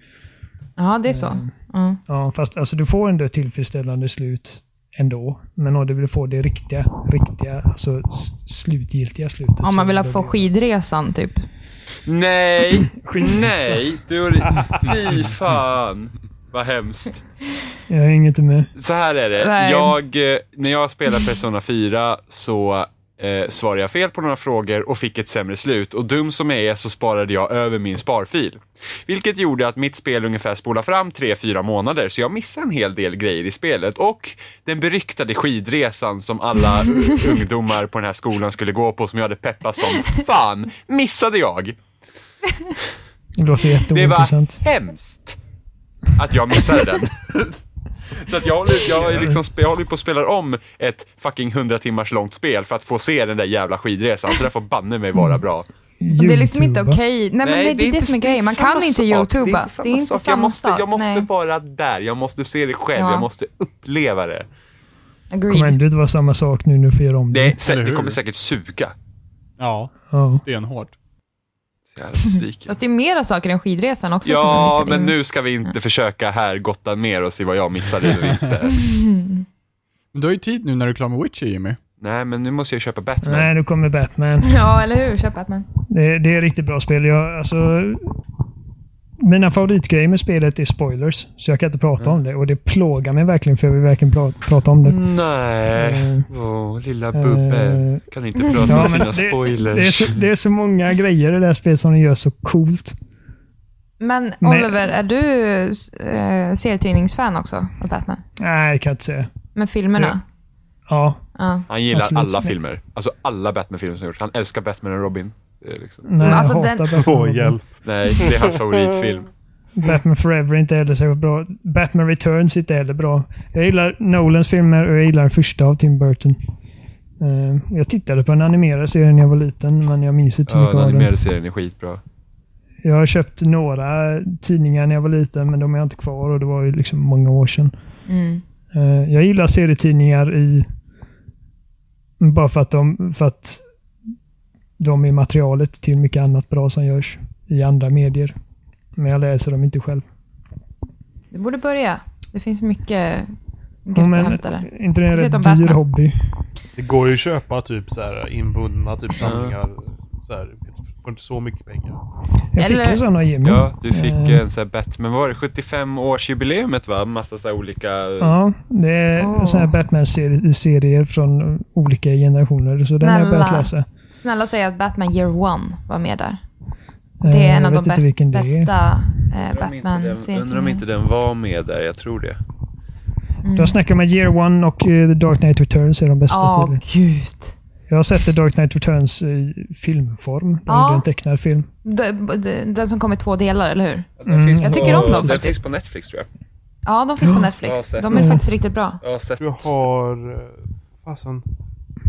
Ja, det är så. Mm. Ja, fast alltså du får ändå ett tillfredsställande slut ändå. Men om du vill få det riktiga, riktiga, alltså slutgiltiga slutet. Om man vill ha få skidresan typ. Nej! Nej! Du, fy fan! Vad hemskt. Jag hänger inte med. Så här är det. Nej. Jag, eh, när jag spelar Persona 4 så eh, svarade jag fel på några frågor och fick ett sämre slut. Och dum som jag är så sparade jag över min sparfil. Vilket gjorde att mitt spel ungefär spolade fram 3-4 månader, så jag missade en hel del grejer i spelet. Och den beryktade skidresan som alla ungdomar på den här skolan skulle gå på, som jag hade peppat som fan, missade jag. Det låter Det jätteointressant. var hemskt att jag missade den. Så att jag håller, jag, är liksom, jag håller på att spela om ett fucking 100 timmars långt spel för att få se den där jävla skidresan, så det får banne mig vara bra. Det är liksom inte okej. Nej, men det, det är det som är grejen. Man kan inte youtuba. Det är inte samma jag måste, sak. jag måste Nej. vara där, jag måste se det själv, Ja. jag måste uppleva det. Det kommer Agreed. ändå inte vara samma sak nu när du får göra om det. Det, Eller det kommer säkert suga. Ja, Ja. stenhårt. Så jävla besviken. Fast det är mera saker än skidresan också Ja, men in. nu ska vi inte försöka här gotta ner oss i vad jag missade eller inte. Men du har ju tid nu när du är klar med Witcher Jimmy. Nej, men nu måste jag köpa Batman. Nej, nu kommer Batman. Ja, eller hur? Köp Batman. Det, det är riktigt bra spel. Jag, alltså, mina favoritgrejer med spelet är spoilers, så jag kan inte prata om det. Och det plågar mig verkligen, för jag vill verkligen pra, prata om det. Nej. Eh, Åh, lilla Bubbe. eh, Kan inte prata Ja, om men sina det, spoilers. det, är så, det är så många grejer i det här spelet som de gör så coolt. Men Men- Oliver, är du äh, serietidningsfan också av Batman? Nej, det kan jag inte säga. Med filmerna? Ja, Ja. Han gillar Absolut. alla filmer. Alltså alla Batman-filmer som gjorts. Han älskar Batman och Robin. Är liksom... nej, Men alltså jag den- hatar Batman. Åh, hjälp. Nej, det är hans favoritfilm. Batman Forever är inte heller särskilt bra. Batman Returns är inte heller bra. Jag gillar Nolans filmer och jag gillar den första av Tim Burton. Eh, jag tittade på den animerade serien när jag var liten, men jag minns inte så Ja, mycket den av den. animerade serien är skitbra. Jag har köpt några tidningar när jag var liten, men de är inte kvar och det var ju liksom många år sedan. Mm. Eh, Jag gillar serietidningar i... Bara för att de, för att de är materialet till mycket annat bra som görs i andra medier. Men jag läser dem inte själv. Du borde börja. Det finns mycket gött Ja, att men, hämta där. inte det en rätt dyr Batman. hobby? Det går ju att köpa typ så här inbundna typ samlingar. Så här, för inte så mycket pengar. Jag fick Eller- en sån av Jimmy. Ja, du fick Eh, en sån här Batman, vad var det, 75-årsjubileumet va? Massa så här olika... Ja, det är Åh. såna här Batman-serier från olika generationer. Så den har jag börjat läsa. Snälla säg att Batman Year One var med där. Eh, Det är en jag av de bäst, det är. bästa eh, Undrar om inte den- Undrar om inte den var med där, jag tror det. De snackar om att Year One och eh, The Dark Knight Returns är de bästa Ja, tydligen. gud. Jag har sett The Dark Knight Returns i filmform. De Ja. gjorde en tecknad film. Den som kom i två delar, eller hur? Mm. finns Jag på- tycker om dem Den faktiskt. finns på Netflix tror jag. Ja, de finns på Netflix. De är faktiskt riktigt bra. Jag har sett. Du har... eh, Fasen.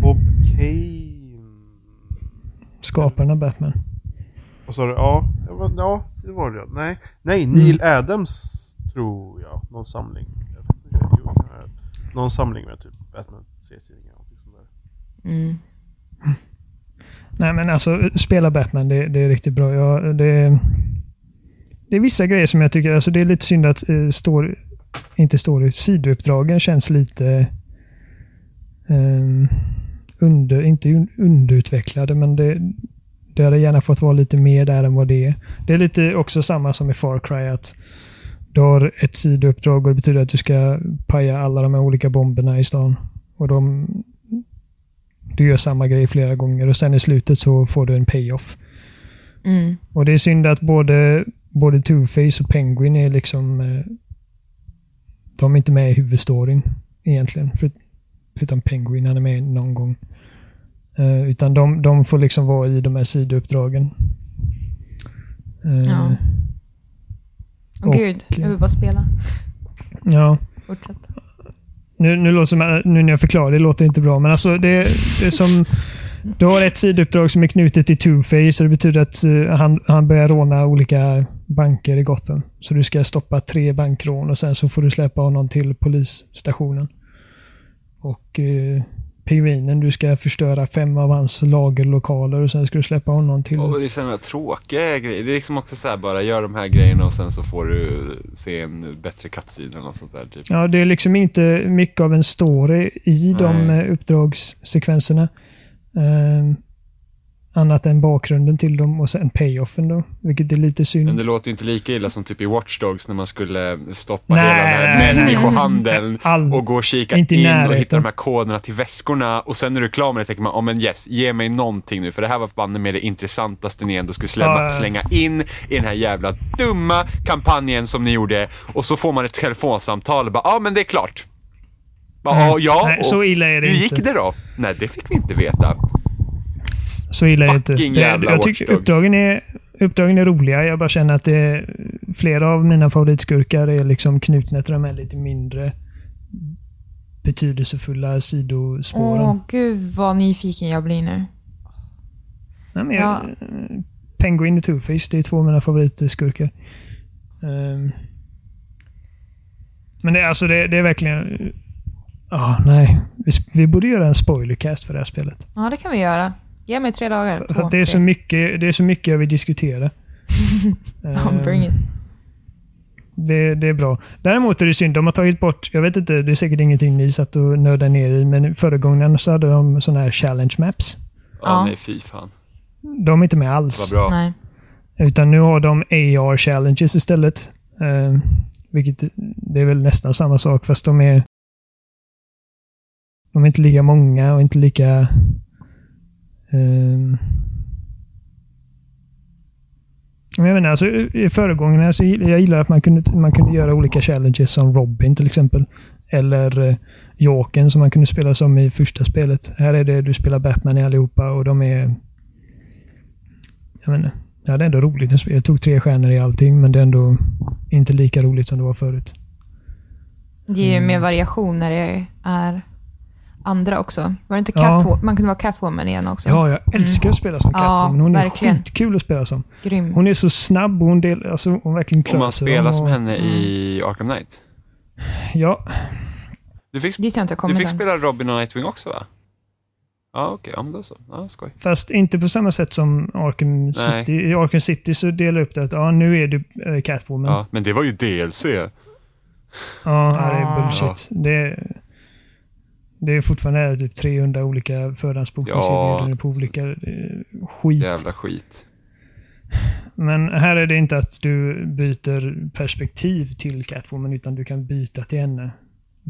Bob Kane. Skaparna av Batman. Vad sa du? Ja, det var- ja, det var det. Nej, nej Neil Adams tror jag. Någon samling. Någon samling med typ Batman serietidningar och sånt där. Mm. Nej men alltså, spela Batman, det, det är riktigt bra. Jag, det, det är vissa grejer som jag tycker, alltså det är lite synd att eh, story, inte story, sidouppdragen känns lite ehm, under, inte un- underutvecklade, men det, det hade gärna fått vara lite mer där än vad det är. Det är lite också samma som i Far Cry, att du har ett sidouppdrag och det betyder att du ska paja alla de här olika bomberna i stan. Och de, du gör samma grej flera gånger och sen i slutet så får du en payoff. Mm. Och det är synd att både, både Two-Face och Penguin är liksom... eh, De är inte med i huvudstoryn egentligen. För, förutom Penguin, han är med någon gång. Eh, utan de, de får liksom vara i de här sidouppdragen. Eh, Ja. Åh Och- gud, jag vill bara spela. ja. Fortsätt. Nu, nu, låter som, nu när jag förklarar det låter inte bra, men alltså det, det är som... Du har ett sidouppdrag som är knutet till Two-Face och det betyder att eh, han, han börjar råna olika banker i Gotham. Så du ska stoppa tre bankrån och sen så får du släppa honom till polisstationen. Och eh, Pingvinen, du ska förstöra fem av hans lagerlokaler och sen ska du släppa honom till... Och det är sådana tråkiga grejer. Det är liksom också så här bara gör de här grejerna och sen så får du se en bättre cutscene eller sånt där. Typ. Ja, det är liksom inte mycket av en story i de Nej. eh, uppdragssekvenserna. Eh, annat än bakgrunden till dem och sen payoffen då, vilket är lite synd. Men det låter ju inte lika illa som typ i Watch Dogs när man skulle stoppa Nej, hela den nej, här nej. människohandeln All- och gå och kika in och hitta de här koderna till väskorna och sen när du är klar med det tänker man, oh, men yes, ge mig någonting nu för det här var banne med det intressantaste ni ändå skulle slänga, Ja, ja. slänga in i den här jävla dumma kampanjen som ni gjorde och så får man ett telefonsamtal och bara, ja ah, men det är klart. Bara, Mm. "Ja, ja, Nej, och så illa är det hur inte. gick det då? Nej, det fick vi inte veta. Så illa är det inte. Jävla jag tycker uppdragen är, uppdragen är roliga. Jag bara känner att det är, flera av mina favoritskurkar är liksom knutna till de här lite mindre betydelsefulla sidospåren. Åh gud vad nyfiken jag blir nu. Nej, men jag, Ja. Penguin och Two-Face, det är två av mina favoritskurkar. Ehm. men det, alltså det, det är verkligen... Ja, nej. Vi, vi borde göra en spoilercast för det här spelet. Ja, det kan vi göra. Ge mig tre dagar. Att det, är så mycket, det är så mycket jag vill diskutera. Ja, Ehm, bring it. det, det är bra. Däremot är det synd, de har tagit bort, jag vet inte, det är säkert ingenting ni satt och nördade ner i, men förra gången så hade de sådana här challenge maps. Ja, Ja. nej fy fan. De är inte med alls. Vad bra. Nej. Utan nu har de AR challenges istället. Eh, vilket det är väl nästan samma sak fast de är de är inte lika många och inte lika men jag menar, alltså, i föregångarna så gill- jag gillar att man kunde, man kunde göra olika challenges som Robin till exempel. Eller eh, Jokern som man kunde spela som i första spelet. Här är det du spelar Batman i allihopa och de är... Jag inte. Jag hade ändå roligt. Jag tog tre stjärnor i allting, men det är ändå inte lika roligt som det var förut. Det är ju Mm. mer variation när det är andra också. Var det inte Ja. Catwoman? Man kunde vara Catwoman igen också. Ja, jag älskar att spela som Ja, Catwoman. Hon är verkligen. skitkul att spela som. Grym. Hon är så snabb och hon, del, alltså, hon verkligen Om man spelar som henne i Arkham Knight. Ja, Du fick, Dit jag inte du fick än. spela Robin och Nightwing också va? Ja, okej. Ja, men då så. Ja, skoj. fast inte på samma sätt som Arkham Nej. City. I Arkham City så delar upp det att ja, nu är du äh, Catwoman. Ja, Ja, men det var ju DLC. ja det är Ah. bullshit. Det, det är fortfarande typ 300 olika förhandsbokningserbjudanden Ja. på olika eh, skit. Jävla skit. Men här är det inte att du byter perspektiv till Catwoman, utan du kan byta till henne.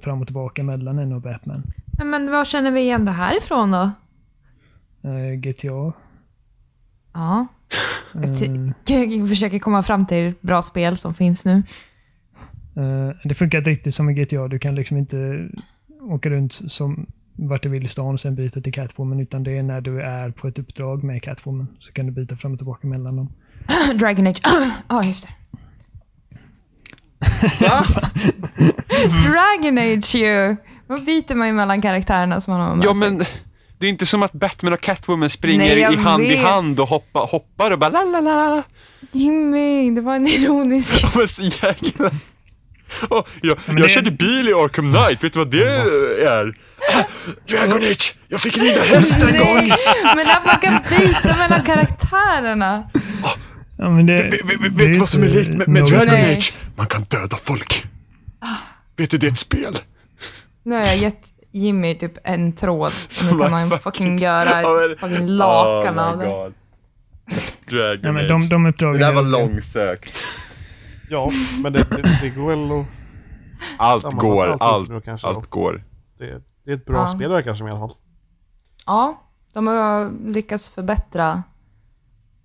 Fram och tillbaka mellan henne och Batman. Nej, Men var känner vi igen det här ifrån då? Eh, GTA. Ja. Mm. Jag försöker komma fram till bra spel som finns nu. Eh, det funkar inte riktigt som i GTA. Du kan liksom inte åka runt som vart du vill i stan och sen byta till Catwoman, utan det är när du är på ett uppdrag med Catwoman. Så kan du byta fram och tillbaka mellan dem. Dragon Age. Ja, just det. Dragon Age ju! Då byter man ju mellan karaktärerna som man har med Ja, sig. men det är inte som att Batman och Catwoman springer Nej, jag i hand i vet. hand och hoppa, hoppar och bara la la la. Jimmy, det var en ironisk... Ja, så. Åh, jag jag det- körde bil i Arkham Knight, vet du vad det är? Ah, Dragon Age! Jag fick rida häst en gång! Men att man kan byta mellan karaktärerna. Ja, men det, Vet, vet, det vet du vad som är likt med, med Dragon Nej. Age? Man kan döda folk. Vet du, det är ett spel. Nu har jag gett Jimmy typ en tråd. Och nu kan man fucking göra Ja, men- ett fucking lakan Oh av my det. God. Dragon Ja, men de, de uppdragen... Det där är var långsökt. Ja, men det, det, det går väl att... Allt går, allt allt, nu kanske allt går. Det, det är ett bra Ja. spel verkar som i alla fall. Ja, de har lyckats förbättra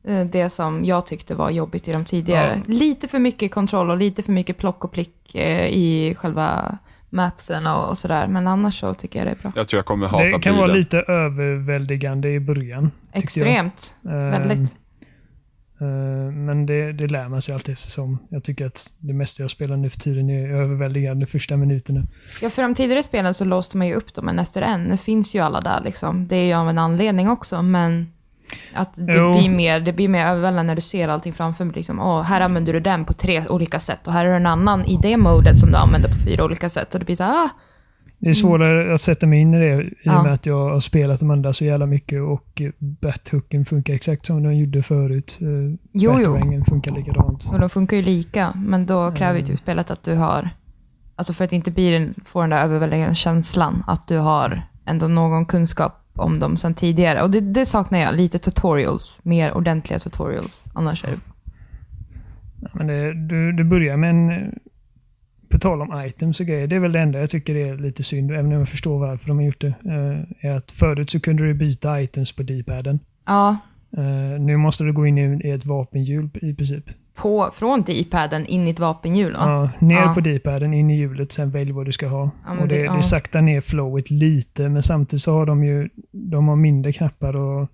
eh, det som jag tyckte var jobbigt i de tidigare. Lite för mycket kontroll och lite för mycket plock och plick eh, i själva mapsen och, och sådär. Men annars så tycker jag det är bra. Jag tror jag kommer hata Det kan bilen. vara lite överväldigande i början. Extremt. jag. Eh, Väldigt. Eh, Men det, det lär man sig allt eftersom. Jag tycker att det mesta jag spelar nu för tiden är överväldigande de första minuterna. Ja, för de tidigare spelen så låste man ju upp dem en efter en. Nu finns ju alla där liksom. Det är ju av en anledning också, men att det Jo. blir mer, det blir mer överväldigande när du ser allting framför dig. Liksom, Åh, här använder du den på tre olika sätt och här är en annan i det modet som du använder på fyra olika sätt. Och det blir så ah, Det är svårare att sätta mig in i det i och Ja. med att jag har spelat de andra så jävla mycket och Bat-hooken funkar exakt som den gjorde förut. Eh, Jo, jo. Funkar likadant. Och de funkar ju lika, men då kräver ju typ spelet att du har, alltså för att inte bli den, få den där överväldigande känslan, att du har ändå någon kunskap om dem sedan tidigare. Och det, det saknar jag, lite tutorials, mer ordentliga tutorials. Annars är det, Ja, Men det, du, du börjar med en... På tal om items och grejer, det är väl det enda jag tycker är lite synd, även om jag förstår varför de har gjort det. eh, är att förut så kunde du byta items på D-paden. ja, Eh, nu måste du gå in i, ett vapenhjul i princip. på, från D-paden in i ett vapenhjul. va? Ja, ner Ja. på D-paden, in i hjulet, sen välj vad du ska ha. Ja, och det, det- det, ja. saktar ner flowet lite, men samtidigt så har de ju de har mindre knappar att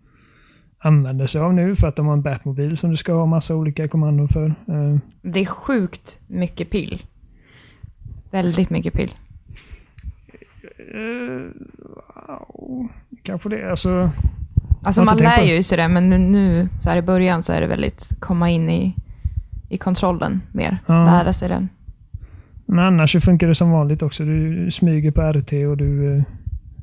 använda sig av nu för att de har en Batmobil som du ska ha massa olika kommandon för. Eh, Det är sjukt mycket pill. Väldigt mycket pill. wow, kanske det. Alltså, Alltså man lär ju sig det, men nu, nu så här i början så är det väldigt komma in i, i kontrollen mer. Ja. Lära sig den. men annars så funkar det som vanligt också. Du smyger på RT och du eh,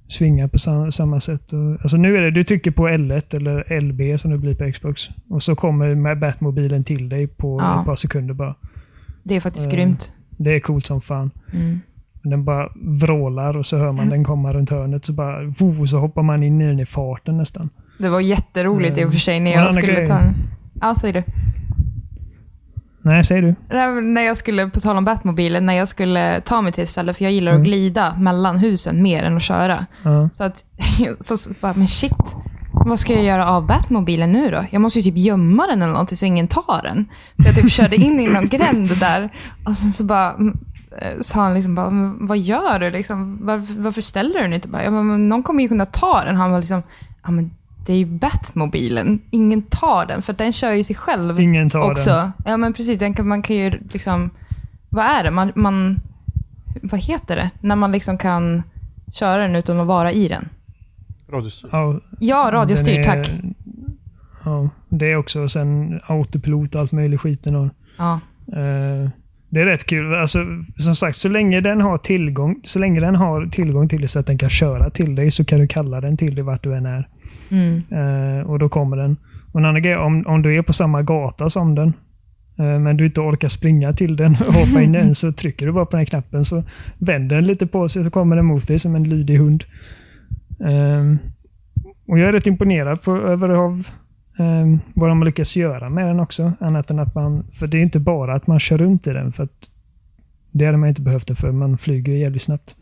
svingar på sam, samma sätt. Och, alltså nu är det, du trycker på L1 eller LB som det blir på Xbox. Och så kommer med Batmobilen till dig på Ja. ett par sekunder bara. Det är faktiskt Eh, grymt. Det är coolt som fan. Mm. Den bara vrålar och så hör man den komma runt hörnet. Så bara, vo, så hoppar man in i den i farten nästan. Det var jätteroligt i och för sig när jag skulle grej. ta en... Ja, säger du. Nej, säger du? När jag skulle, på tal om Batmobilen, när jag skulle ta mig till ett ställe, för jag gillar Mm. att glida mellan husen mer än att köra. Ja. Så att, så, så bara, men shit, vad ska jag göra av Batmobilen nu då? Jag måste ju typ gömma den eller någonting så ingen tar den. Så jag typ körde in i någon gränd där och sen så bara mm, eh, sa han liksom bara, "Men vad gör du liksom? Varför, varför ställer du den inte? Bara, någon kommer ju kunna ta den. Han var liksom, ja men det är ju Batmobilen. Ingen tar den för den kör ju sig själv Ingen tar också. den. Ja men precis, den kan, man kan ju liksom, vad är det? Man, man, vad heter det? När man liksom kan köra den utan att vara i den. Radiostyr. Ja, Ja, radiostyr, den är- tack. Ja, det är också sen autopilot och allt möjligt skiten. Och, Ja. eh, det är rätt kul. Alltså, som sagt, så länge den har tillgång så länge den har tillgång till det så att den kan köra till dig så kan du kalla den till dig vart du än är. Mm. Eh, och då kommer den. Och en annan grej, om, om du är på samma gata som den, eh, men du inte orkar springa till den och hoppa in i den, så trycker du bara på den här knappen så vänder den lite på sig så kommer den mot dig som en lydig hund. Eh, och Jag är rätt imponerad på, över av, eh, vad de har lyckats göra med den också. Annat än att man, för det är inte bara att man kör runt i den, för att det hade man inte behövt det för. Man flyger jävligt snabbt.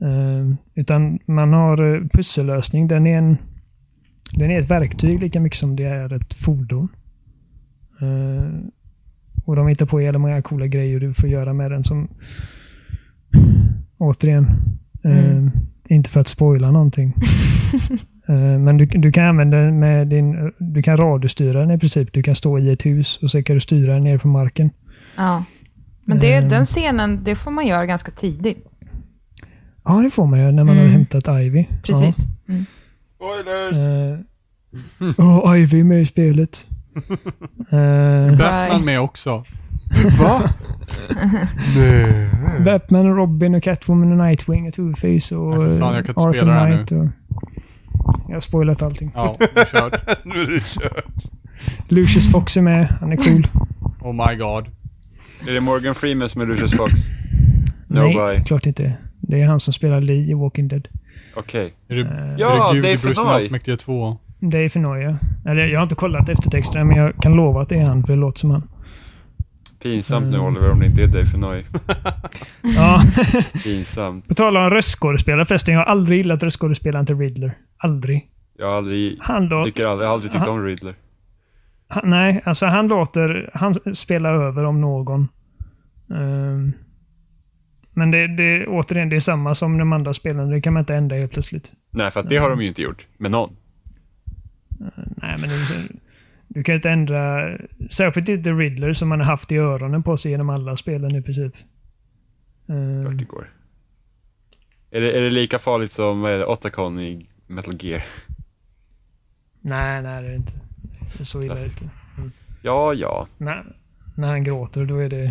Eh, utan man har eh, pussellösning. Den är en den är ett verktyg lika mycket som det är ett fordon. Och de hittar på jävla många coola grejer du får göra med den som återigen, eh, Mm. Inte för att spoila någonting. Eh, men du, du kan använda den med din, du kan radiostyra den i princip. Du kan stå i ett hus och så kan du styra den ner på marken. ja. Men det, Ehm. den scenen, det får man göra ganska tidigt. Ja, det får man ju när man Mm. har hämtat Ivy. Precis. Mm. Ja. Eh, Åh, Ivy är med i spelet. Eh, Batman med också. Va? Nej. Batman, och Robin, och Catwoman, och Nightwing, och Two-Face och Nej, för fan, jag kan inte Arkham spela det här Knight. Och... Jag har spoilat allting. Ja, det är kört. nu är det kört. Lucius Fox är med. Han är cool. Oh my god. Är det Morgan Freeman som är Lucius Fox? No Nej, boy. klart inte. Det är han som spelar Lee i Walking Dead. Okej. Är det, Eh, Ja, är det Gud Dave i Bruce allsmäktige 2? Dave Fenoy, ja. Eller jag har inte kollat eftertexterna, men jag kan lova att det är han, för det låter som han. Pinsamt nu Mm. Oliver om det inte är Dave Fenoy. Ja. Pinsamt. På tal om röstskådespelare förresten, jag har aldrig gillat röstskådespelaren till Riddler. Aldrig. Jag har aldrig, Han låter... tycker aldrig, jag har aldrig tyckt om Riddler. Han, nej, alltså han låter... Han spelar över om någon. Ehm, men det, det, återigen, det är samma som de andra spelarna. Det kan man inte ändra helt plötsligt. Nej, för att det har de ju inte gjort. Med någon. Nej, men det är så, du kan ju inte ändra... Särskilt inte Riddler som man har haft i öronen på sig genom alla spelen i princip. Ehm, Klart det går. Är det, är det lika farligt som vad är det, Otacon i Metal Gear? nej, nej det är det inte. Det är så illa inte. Ja, ja. Nej, när han gråter, då är det...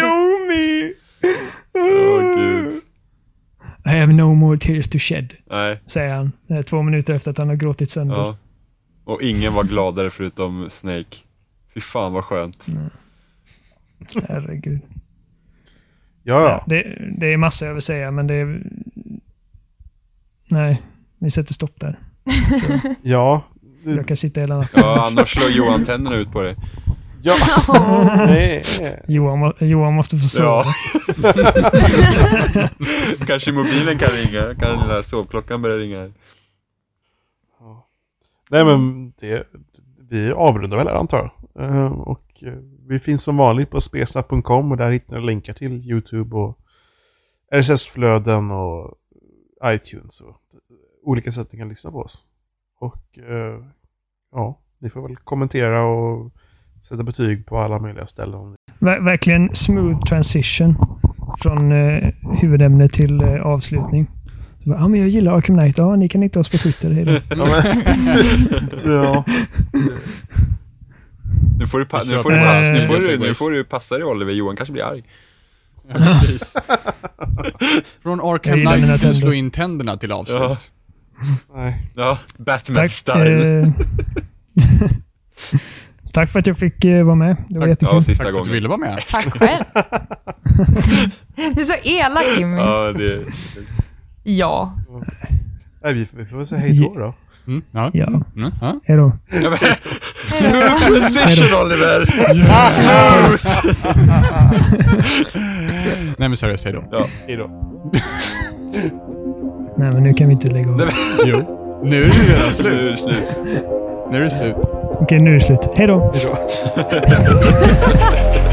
Naomi! Åh gud. I have no more tears to shed, Nej, säger han. Två minuter efter att han har gråtit sönder. ja. Och ingen var gladare förutom Snake. Fy fan vad skönt. Herregud. Ja, ja. Det, det är massor jag vill säga, men det är... Nej, vi sätter stopp där. Ja. Jag kan sitta hela natten. Ja, annars slår Johan tänderna ut på dig. Ja. Nej. Johan, må- Johan måste få sova. Ja. Kanske mobilen kan ringa. Kan den lilla sovklockan börja ringa? Nej men det, vi avrundar väl här antar jag. Eh, Och eh, vi finns som vanligt på spesnap.com och där hittar ni länkar till YouTube och RSS-flöden och iTunes och olika sätt ni kan lyssna på oss. Och eh, ja, ni får väl kommentera och sätta betyg på alla möjliga ställen. Ver- verkligen smooth transition från eh, huvudämne till eh, avslutning. Så bara, Ja, men jag gillar Arkham Knight. Ja, ni kan hitta oss på Twitter. Hej då. Ja, men, ja. Nu får du, pa- nu får du, pass- nu får du, nu får du passa dig Oliver. Johan kanske blir arg. Ja, precis. Från Arkham Knight till att slå in tänderna till avslut. Ja. Nej. Ja. Batman-style. Tack för att jag fick eh, vara med. Det var Tack. jättekul. Ja, sista Tack för att du gången. ville vara med. Tack själv. Du är så elak Jimmy. Ja, det... Ja. Nej, vi, vi får väl säga hej då då. Mm, ja. Ja. Mm, ja. Hej då. Smooth transition Oliver! Nej men seriöst, hejdå. Ja. Hej då. Nej, men nu kan vi inte lägga av. Jo. Nu är det redan Nu slut. är det slut. Nu är det slut. Okej, nu är det slut. Hej då.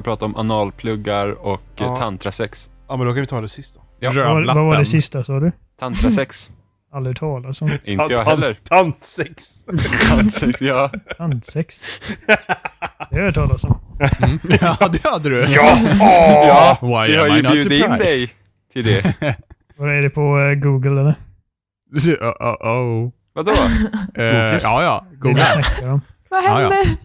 ska prata om analpluggar och Ja. ja. tantrasex. Ja, men då kan vi ta det sista. Ja. Vad, vad var det sista sa du? Tantrasex. Aldrig talas om. Inte jag heller. Tantsex. Tantrasex, ja. Tandsex. Det har jag hört talas om. ja, det hade du. Ja, Why vi am har I ju not bjudit in surprised? dig till det. Vad är det på eh, Google eller? Uh, uh, oh. Vadå? Eh, ja, ja. Google. vi snackar om. Vad Ja, ja. händer?